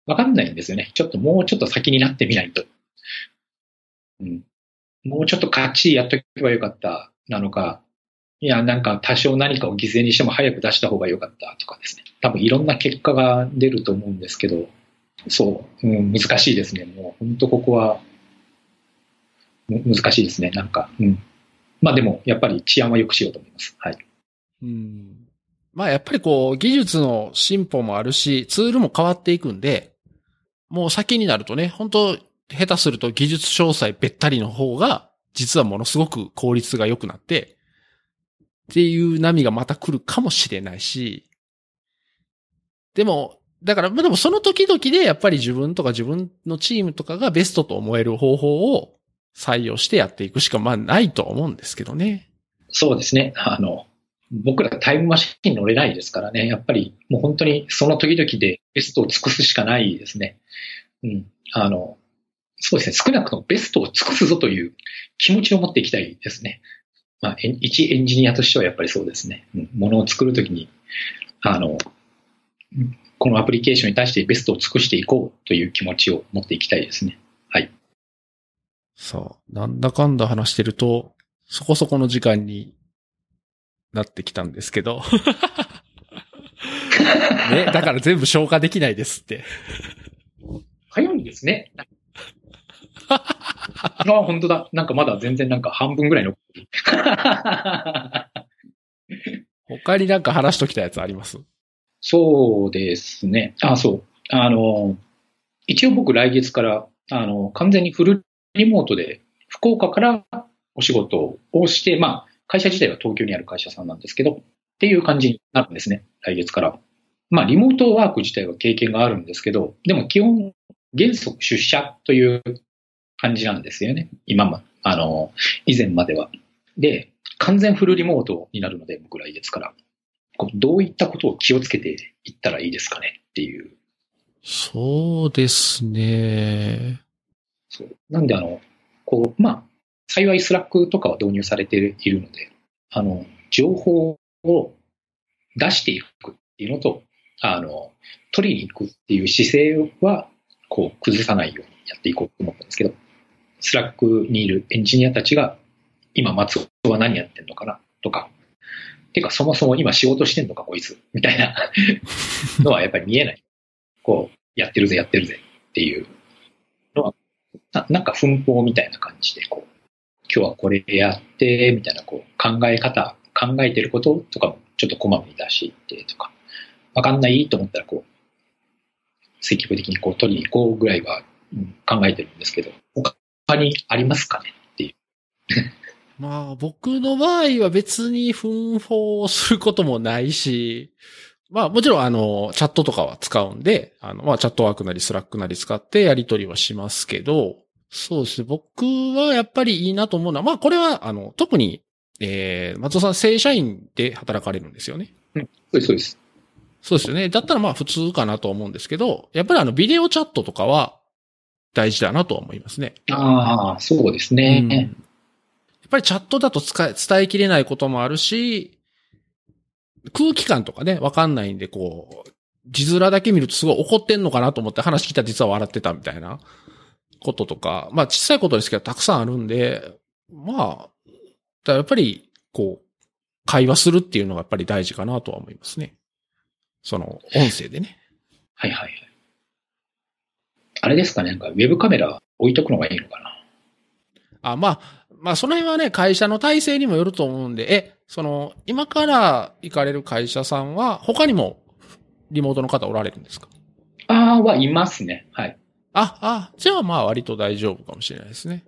わかんないんですよね。ちょっともうちょっと先になってみないと。うん。もうちょっとかっちりやっとけばよかったなのか、いや、なんか多少何かを犠牲にしても早く出した方がよかったとかですね。多分いろんな結果が出ると思うんですけど、そう、うん、難しいですね。もう本当ここは、難しいですね。なんか、うん。まあでも、やっぱり治安は良くしようと思います。はい。うん。まあやっぱりこう、技術の進歩もあるし、ツールも変わっていくんで、もう先になるとね、本当下手すると技術詳細べったりの方が、実はものすごく効率が良くなって、っていう波がまた来るかもしれないし、でも、だから、まあでもその時々でやっぱり自分とか自分のチームとかがベストと思える方法を採用してやっていくしかまあないと思うんですけどね。そうですね。あの、僕らタイムマシンに乗れないですからね。やっぱりもう本当にその時々でベストを尽くすしかないですね。うん。あの、そうですね。少なくともベストを尽くすぞという気持ちを持っていきたいですね。まあ、一エンジニアとしてはやっぱりそうですね。うん。ものを作るときに、あの、このアプリケーションに対してベストを尽くしていこうという気持ちを持っていきたいですね。はい。そう。なんだかんだ話してると、そこそこの時間になってきたんですけど。ね、だから全部消化できないですって。早いですね。あ、本当だ。なんかまだ全然なんか半分ぐらい残ってる。他になんか話しときたやつあります？そうですね。あ、そう。あの、一応僕来月から、あの、完全にフルリモートで、福岡からお仕事をして、まあ、会社自体は東京にある会社さんなんですけど、っていう感じになるんですね。来月から。まあ、リモートワーク自体は経験があるんですけど、でも基本、原則出社という感じなんですよね。今ま、あの、以前までは。で、完全フルリモートになるので、僕来月から。こうどういったことを気をつけていったらいいですかねっていう。そうですね。そうなんで、あの、こう、まあ、幸い Slackとかは導入されているので、あの、情報を出していくっていうのと、あの、取りに行くっていう姿勢は、こう、崩さないようにやっていこうと思ったんですけど、 Slackにいるエンジニアたちが、今、松尾は何やってんのかなとか、てか、そもそも今仕事してんのか、こいつ、みたいな のはやっぱり見えない。こう、やってるぜ、やってるぜっていうのは、ななんか奮法みたいな感じで、こう、今日はこれやって、みたいな、こう、考え方、考えてることとかもちょっとこまめに出していってとか、わかんないと思ったら、こう、積極的にこう取りに行こうぐらいは、うん考えてるんですけど、他にありますかねっていう。まあ僕の場合は別に奮法することもないし、まあもちろんあの、チャットとかは使うんで、あの、まあ Chatworkなり Slackなり使ってやり取りはしますけど、そうですね。僕はやっぱりいいなと思うのは、まあこれはあの、特に、えー、松尾さん正社員で働かれるんですよね。そうです、そうです。そうですよね。だったらまあ普通かなと思うんですけど、やっぱりあのビデオチャットとかは大事だなとは思いますね。ああ、そうですうんね。やっぱりチャットだと伝えきれないこともあるし、空気感とかね、わかんないんで、こう、字面だけ見るとすごい怒ってんのかなと思って話聞いたら実は笑ってたみたいなこととか、まあ小さいことですけどたくさんあるんで、まあ、だやっぱり、こう、会話するっていうのがやっぱり大事かなとは思いますね。その、音声でね。はいはいはい。あれですかね、なんかウェブカメラ置いとくのがいいのかな。あ、まあ、まあその辺はね、会社の体制にもよると思うんで、え、その、今から行かれる会社さんは、他にもリモートの方おられるんですか？ああ、はいますね。はい。あ、あ、じゃあまあ割と大丈夫かもしれないですね。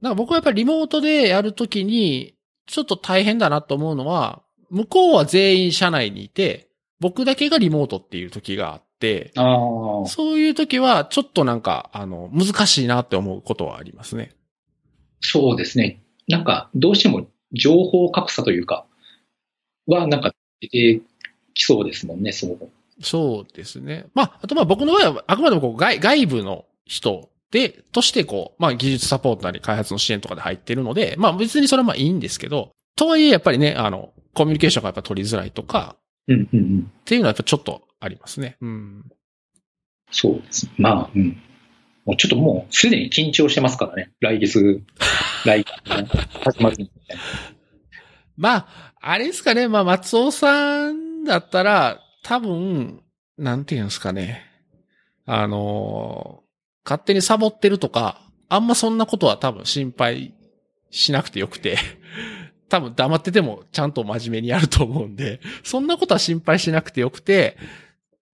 なんか僕はやっぱりリモートでやるときに、ちょっと大変だなと思うのは、向こうは全員社内にいて、僕だけがリモートっていう時があって、ああ。そういう時はちょっとなんか、あの、難しいなって思うことはありますね。そうですね。なんか、どうしても情報格差というか、は、なんか、出てきそうですもんね、そう。そうですね。まあ、あとまあ僕の場合は、あくまでもこう外外部の人で、としてこう、まあ技術サポートなり開発の支援とかで入ってるので、まあ別にそれはまあいいんですけど、とはいえやっぱりね、あの、コミュニケーションがやっぱ取りづらいとか、うんうんうん。っていうのはやっぱちょっとありますね。うん。そうです。まあ、うん。もうちょっともう、すでに緊張してますからね。来月、来月、ね、始まるみたいな。まあ、あれですかね。まあ松尾さんだったら、多分、なんていうんですかね。あの、勝手にサボってるとか、あんまそんなことは多分心配しなくてよくて、多分黙っててもちゃんと真面目にやると思うんで、そんなことは心配しなくてよくて、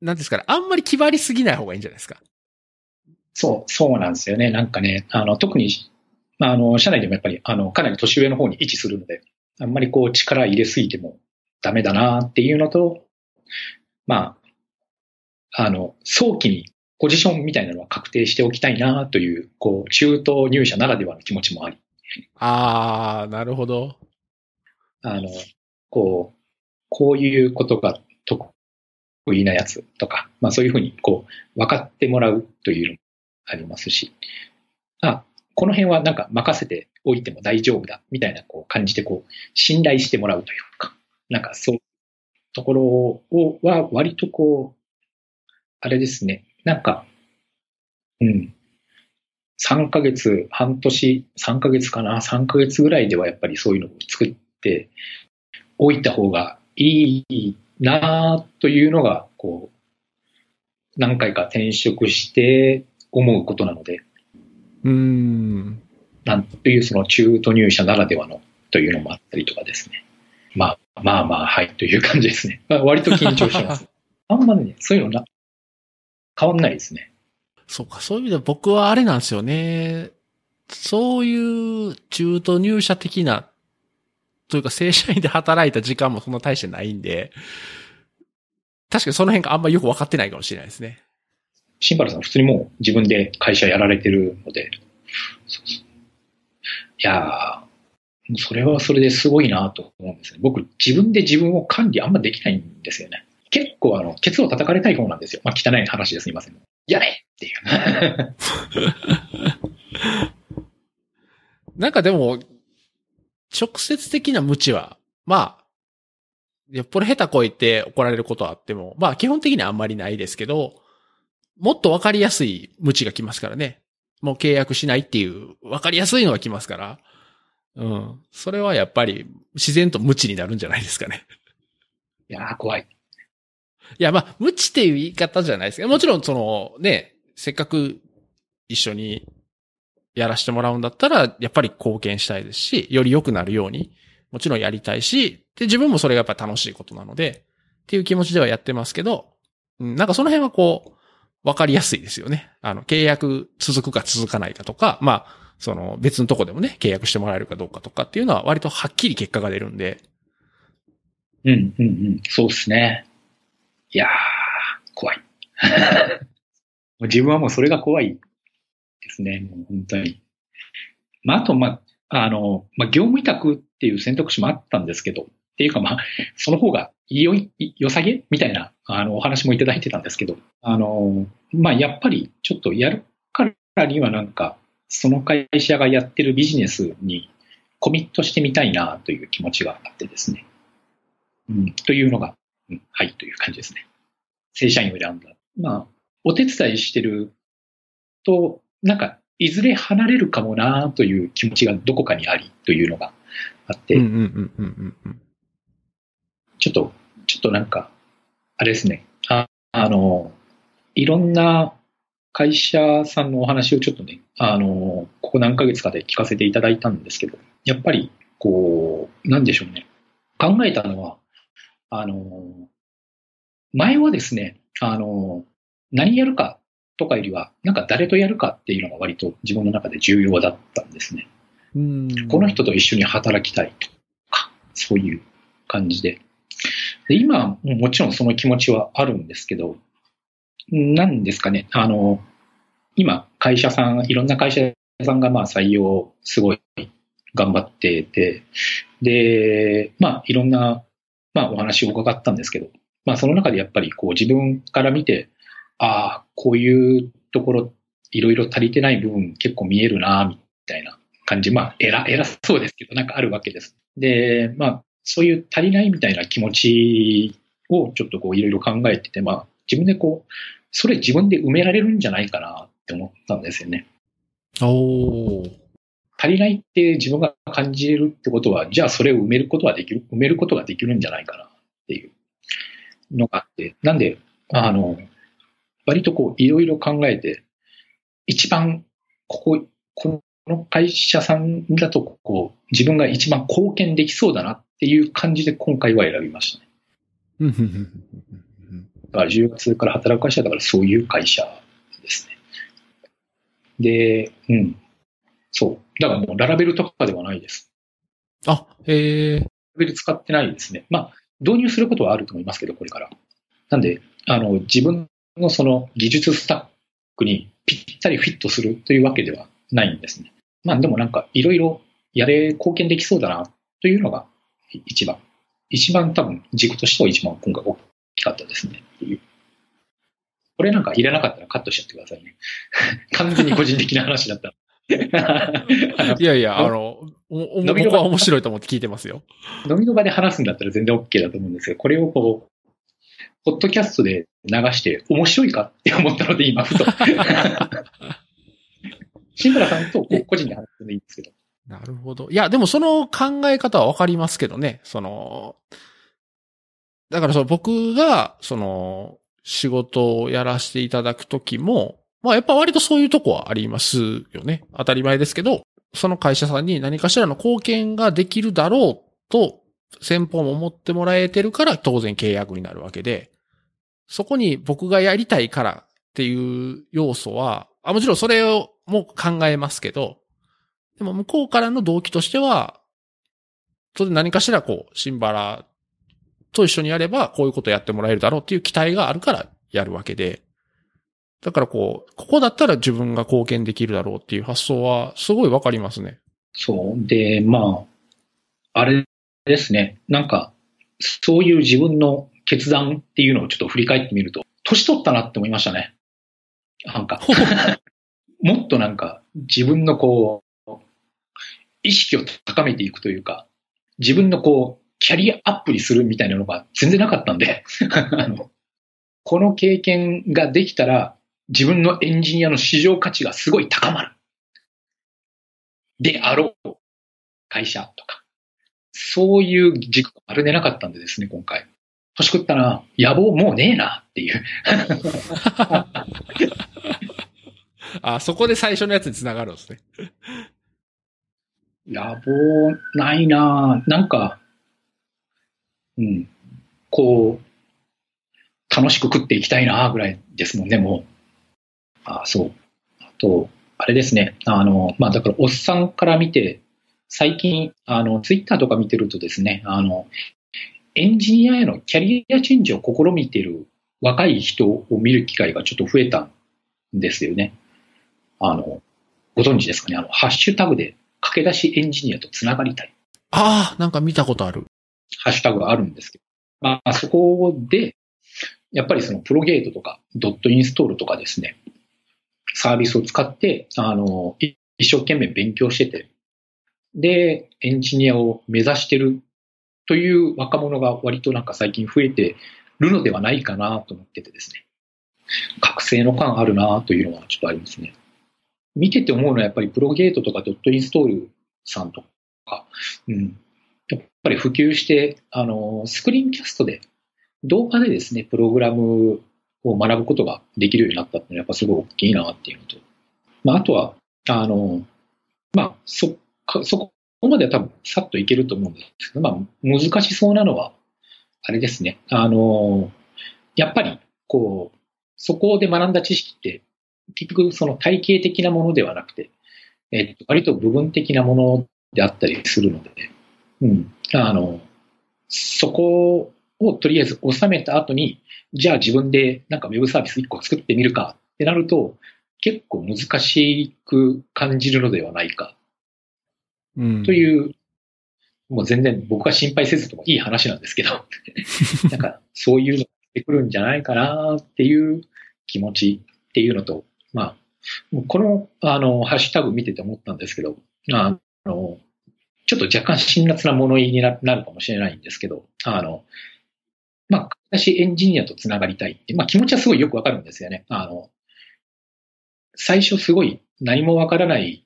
なんですかね、あんまり気張りすぎない方がいいんじゃないですか。そう、そうなんですよね。なんかね、あの、特に、まあ、あの、社内でもやっぱり、あの、かなり年上の方に位置するので、あんまりこう力入れすぎてもダメだなっていうのと、まあ、あの、早期にポジションみたいなのは確定しておきたいなという、こう、中途入社ならではの気持ちもあり、あー、なるほど。あの、こう、こういうことが得意なやつとか、まあそういうふうにこう、分かってもらうというありますし、あ、この辺はなんか任せておいても大丈夫だ、みたいなこう感じでこう、信頼してもらうというか、なんかそういうところをは割とこう、あれですね、なんか、うん、3ヶ月、半年、3ヶ月かな、3ヶ月ぐらいではやっぱりそういうのを作っておいた方がいいなというのが、こう、何回か転職して思うことなので、うーん。なんというその中途入社ならではのというのもあったりとかですね。まあまあまあ、はい、という感じですね。まあ割と緊張してます。あんまね、そういうのな、変わんないですね。そうか、そういう意味で僕はあれなんですよね。そういう中途入社的な、というか正社員で働いた時間もそんな大してないんで、確かにその辺があんまよくわかってないかもしれないですね。シンバルさん普通にもう自分で会社やられてるので、そうそういやー、それはそれですごいなと思うんですね。僕、自分で自分を管理あんまできないんですよね。結構、あの、ケツを叩かれたい方なんですよ。まあ、汚い話ですみません。やれっていう。なんかでも、直接的な無知は、まあ、よっぽど下手こいて怒られることはあっても、まあ基本的にはあんまりないですけど、もっとわかりやすい無知が来ますからね。もう契約しないっていう、わかりやすいのが来ますから。うん。それはやっぱり自然と無知になるんじゃないですかね。いやー、怖い。いや、まあ、無知っていう言い方じゃないですけど、もちろんそのね、せっかく一緒にやらせてもらうんだったら、やっぱり貢献したいですし、より良くなるように、もちろんやりたいし、で、自分もそれがやっぱ楽しいことなので、っていう気持ちではやってますけど、うん、なんかその辺はこう、わかりやすいですよね。あの、契約続くか続かないかとか、まあ、その別のとこでもね、契約してもらえるかどうかとかっていうのは割とはっきり結果が出るんで、うん、うん、うん。そうですね。いやー、怖い。自分はもうそれが怖いですね。もう本当に。まあ、あと、まあ、あの、まあ、業務委託っていう選択肢もあったんですけど、っていうかまあ、その方が良い、良さげ？みたいな、あの、お話もいただいてたんですけど、あの、まあ、やっぱりちょっとやるからにはなんか、その会社がやってるビジネスにコミットしてみたいなという気持ちがあってですね。うん、というのが、うん、はい、という感じですね。正社員を選んだ。まあ、お手伝いしてると、なんか、いずれ離れるかもなという気持ちがどこかにありというのがあって、うんうんうんうんうん、ちょっとなんか、あれですね。ああの、いろんな会社さんのお話をちょっとね、あの、ここ何ヶ月かで聞かせていただいたんですけど、やっぱり、こう、なんでしょうね。考えたのは、あの、前はですね、あの、何やるかとかよりは、なんか誰とやるかっていうのが割と自分の中で重要だったんですね。うん。この人と一緒に働きたいとか、そういう感じで。で今、もちろんその気持ちはあるんですけど、なんですかね、あの、今、会社さん、いろんな会社さんがまあ採用すごい頑張ってて、で、まあいろんな、まあお話を伺ったんですけど、まあその中でやっぱりこう自分から見て、ああ、こういうところ、いろいろ足りてない部分結構見えるな、みたいな感じ、まあ偉偉そうですけど、なんかあるわけです。で、まあそういう足りないみたいな気持ちをちょっとこういろいろ考えてて、まあ自分でこう、それ自分で埋められるんじゃないかなって思ったんですよね。おー。足りないって自分が感じれるってことは、じゃあそれを埋めることはできる、埋めることができるんじゃないかなっていうのがあって、なんで、あの、割とこういろいろ考えて、一番ここ、この会社さんだとこう自分が一番貢献できそうだなっていう感じで今回は選びましたね。だから10月から働く会社だからそういう会社ですね。で、うん。そう。だからもうララベルとかではないです。あ、へえ。ラベル使ってないですね。まあ、導入することはあると思いますけど、これから。なんで、あの、自分のその技術スタックにぴったりフィットするというわけではないんですね。まあ、でもなんか、いろいろやれ、貢献できそうだな、というのが一番。一番多分、軸としては一番今回大きかったですね。これなんか入れなかったらカットしちゃってくださいね。完全に個人的な話だった。いやいや、あの、おお伸び伸び僕は面白いと思って聞いてますよ。飲みの場で話すんだったら全然 OK だと思うんですけど、これをこう、ポッドキャストで流して面白いかって思ったので今、ふと。志村さんと個人で話すのでいいんですけど。なるほど。いや、でもその考え方はわかりますけどね。その、だからその僕が、その、仕事をやらせていただくときも、まあやっぱ割とそういうとこはありますよね。当たり前ですけど、その会社さんに何かしらの貢献ができるだろうと、先方も思ってもらえてるから当然契約になるわけで、そこに僕がやりたいからっていう要素は、あもちろんそれをも考えますけど、でも向こうからの動機としては、当然何かしらこう、シンバラと一緒にやればこういうことやってもらえるだろうっていう期待があるからやるわけで、だからこう、ここだったら自分が貢献できるだろうっていう発想はすごいわかりますね。そう。で、まあ、あれですね。なんか、そういう自分の決断っていうのをちょっと振り返ってみると、年取ったなって思いましたね。なんか、もっとなんか、自分のこう、意識を高めていくというか、自分のこう、キャリアアップにするみたいなのが全然なかったんで、あのこの経験ができたら、自分のエンジニアの市場価値がすごい高まる。であろう会社とか。そういう軸がまるでなかったんでですね、今回。年食ったな、野望もうねえなっていう。あ、そこで最初のやつにつながるんですね。野望ないななんか、うん、こう、楽しく食っていきたいなぐらいですもんね、もう。あ、そう。あと、あれですね。あの、まあ、だから、おっさんから見て、最近、あの、ツイッターとか見てるとですね、あの、エンジニアへのキャリアチェンジを試みてる若い人を見る機会がちょっと増えたんですよね。あの、ご存知ですかね？あの、ハッシュタグで駆け出しエンジニアとつながりたい。ああ、なんか見たことある。ハッシュタグがあるんですけど、まあ、そこで、やっぱりそのプロゲートとかドットインストールとかですね、サービスを使って、あの、い一生懸命勉強してて、で、エンジニアを目指してるという若者が割となんか最近増えてるのではないかなと思っててですね。覚醒の感あるなというのはちょっとありますね。見てて思うのはやっぱりプロゲートとかドットインストールさんとか、うん。やっぱり普及して、あの、スクリーンキャストで、動画でですね、プログラムを学ぶことができるようになったっていうのはやっぱすごい大きいなっていうのと、まあ、あとは、あの、まあ、そ、そこまでは多分さっといけると思うんですけど、まあ、難しそうなのは、あれですね、あの、やっぱり、こう、そこで学んだ知識って、結局その体系的なものではなくて、えっと、割と部分的なものであったりするので、うん、あの、そこをとりあえず収めた後に、じゃあ自分でなんかウェブサービス1個作ってみるかってなると、結構難しく感じるのではないか。うん、という、もう全然僕が心配せずともいい話なんですけど、なんかそういうのが出てくるんじゃないかなっていう気持ちっていうのと、まあ、この、あの、ハッシュタグ見てて思ったんですけど、あの、ちょっと若干辛辣な物言いになるかもしれないんですけど、あの、まあ、私エンジニアとつながりたいって、まあ気持ちはすごいよくわかるんですよね。あの、最初すごい何もわからない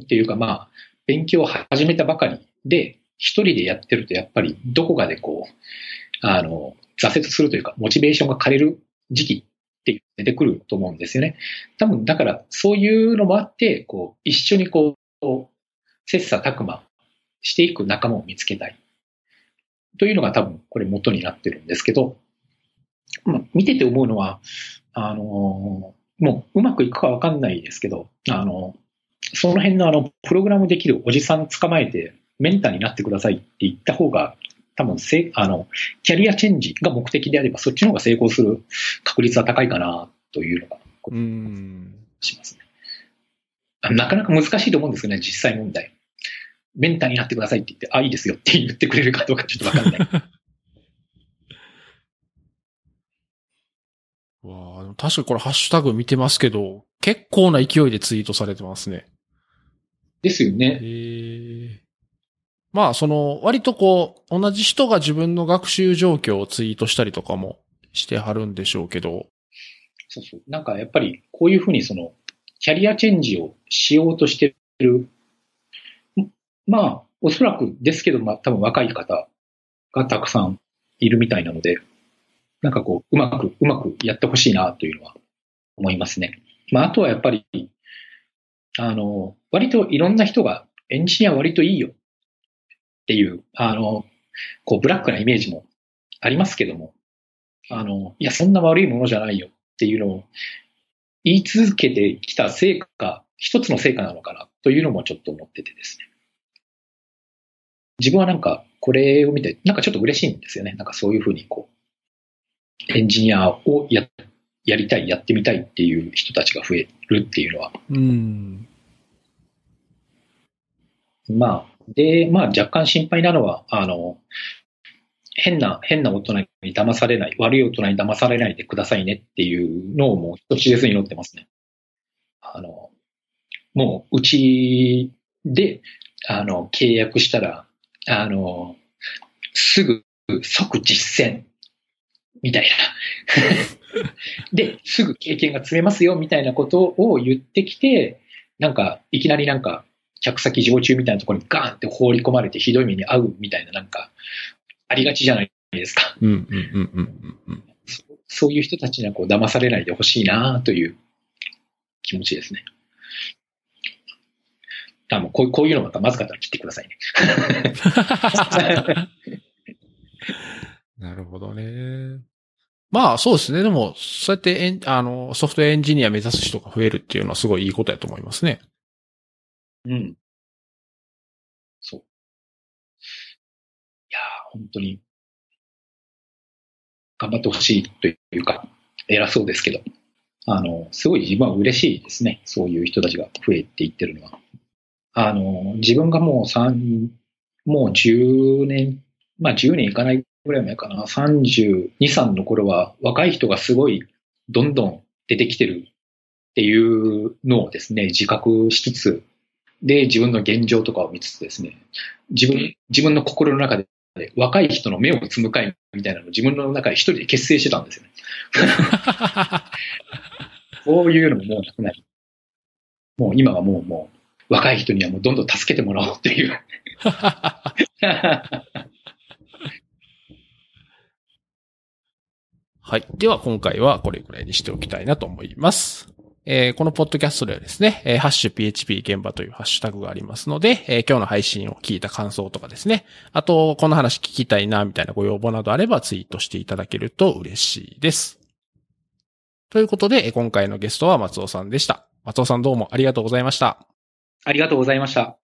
っていうかまあ、勉強を始めたばかりで、一人でやってるとやっぱりどこかでこう、あの、挫折するというか、モチベーションが枯れる時期って出てくると思うんですよね。多分だからそういうのもあって、こう、一緒にこう、切磋琢磨していく仲間を見つけたい。というのが多分これ元になってるんですけど、ま、見てて思うのは、あのもううまくいくかわかんないですけど、あの、その辺のあの、プログラムできるおじさん捕まえて、メンターになってくださいって言った方が、多分せ、あの、キャリアチェンジが目的であれば、そっちの方が成功する確率は高いかな、というのが、うん。しますね。なかなか難しいと思うんですけどね、実際問題。メンターになってくださいって言って、あ、いいですよって言ってくれるかどうかちょっとわかんない。わあ、確かにこれハッシュタグ見てますけど、結構な勢いでツイートされてますね。ですよね。へまあ、その、割とこう、同じ人が自分の学習状況をツイートしたりとかもしてはるんでしょうけど。そうそう。なんかやっぱり、こういうふうにその、キャリアチェンジをしようとしてる。まあ、おそらくですけど、まあ、多分若い方がたくさんいるみたいなので、なんかこう、うまく、うまくやってほしいなというのは思いますね。まあ、あとはやっぱり、あの、割といろんな人がエンジニア割といいよっていう、あの、こう、ブラックなイメージもありますけども、あの、いや、そんな悪いものじゃないよっていうのを言い続けてきた成果、一つの成果なのかなというのもちょっと思っててですね。自分はなんか、これを見て、なんかちょっと嬉しいんですよね。なんかそういうふうにこう、エンジニアをややりたい、やってみたいっていう人たちが増えるっていうのは。うん。まあ、で、まあ若干心配なのは、あの、変な、変な大人に騙されない、悪い大人に騙されないでくださいねっていうのをもう一つに乗ってますね。あの、もううちで、あの、契約したら、あの、すぐ即実践みたいな。で、すぐ経験が積めますよ、みたいなことを言ってきて、なんか、いきなりなんか、客先常駐みたいなところにガーンって放り込まれてひどい目に遭うみたいな、なんか、ありがちじゃないですか。そういう人たちにはこう騙されないでほしいなという気持ちですね。あもうこうこういうのまたまずかったら切ってくださいね。なるほどね。まあそうですね。でも、そうやってエンあのソフトウェアエンジニア目指す人が増えるっていうのはすごいいいことやと思いますね。うん。そう。いや本当に、頑張ってほしいというか、偉そうですけど、あの、すごい自分は嬉しいですね。そういう人たちが増えていってるのは。あの、自分がもう3、もう10年、まあ10年いかないぐらい前かな、32、3の頃は若い人がすごいどんどん出てきてるっていうのをですね、自覚しつつ、で、自分の現状とかを見つつですね、自分、自分の心の中で、若い人の目をつむ会みたいなのを自分の中で一人で結成してたんですよね。そういうのももうなくなり、もう今はもうもう、若い人にはもうどんどん助けてもらおうっていう。はい。では今回はこれくらいにしておきたいなと思います。えーこのポッドキャストではですね、えーハッシュ PHP 現場というハッシュタグがありますので、えー今日の配信を聞いた感想とかですね、あと、この話聞きたいな、みたいなご要望などあればツイートしていただけると嬉しいです。ということで、今回のゲストは松尾さんでした。松尾さんどうもありがとうございました。ありがとうございました。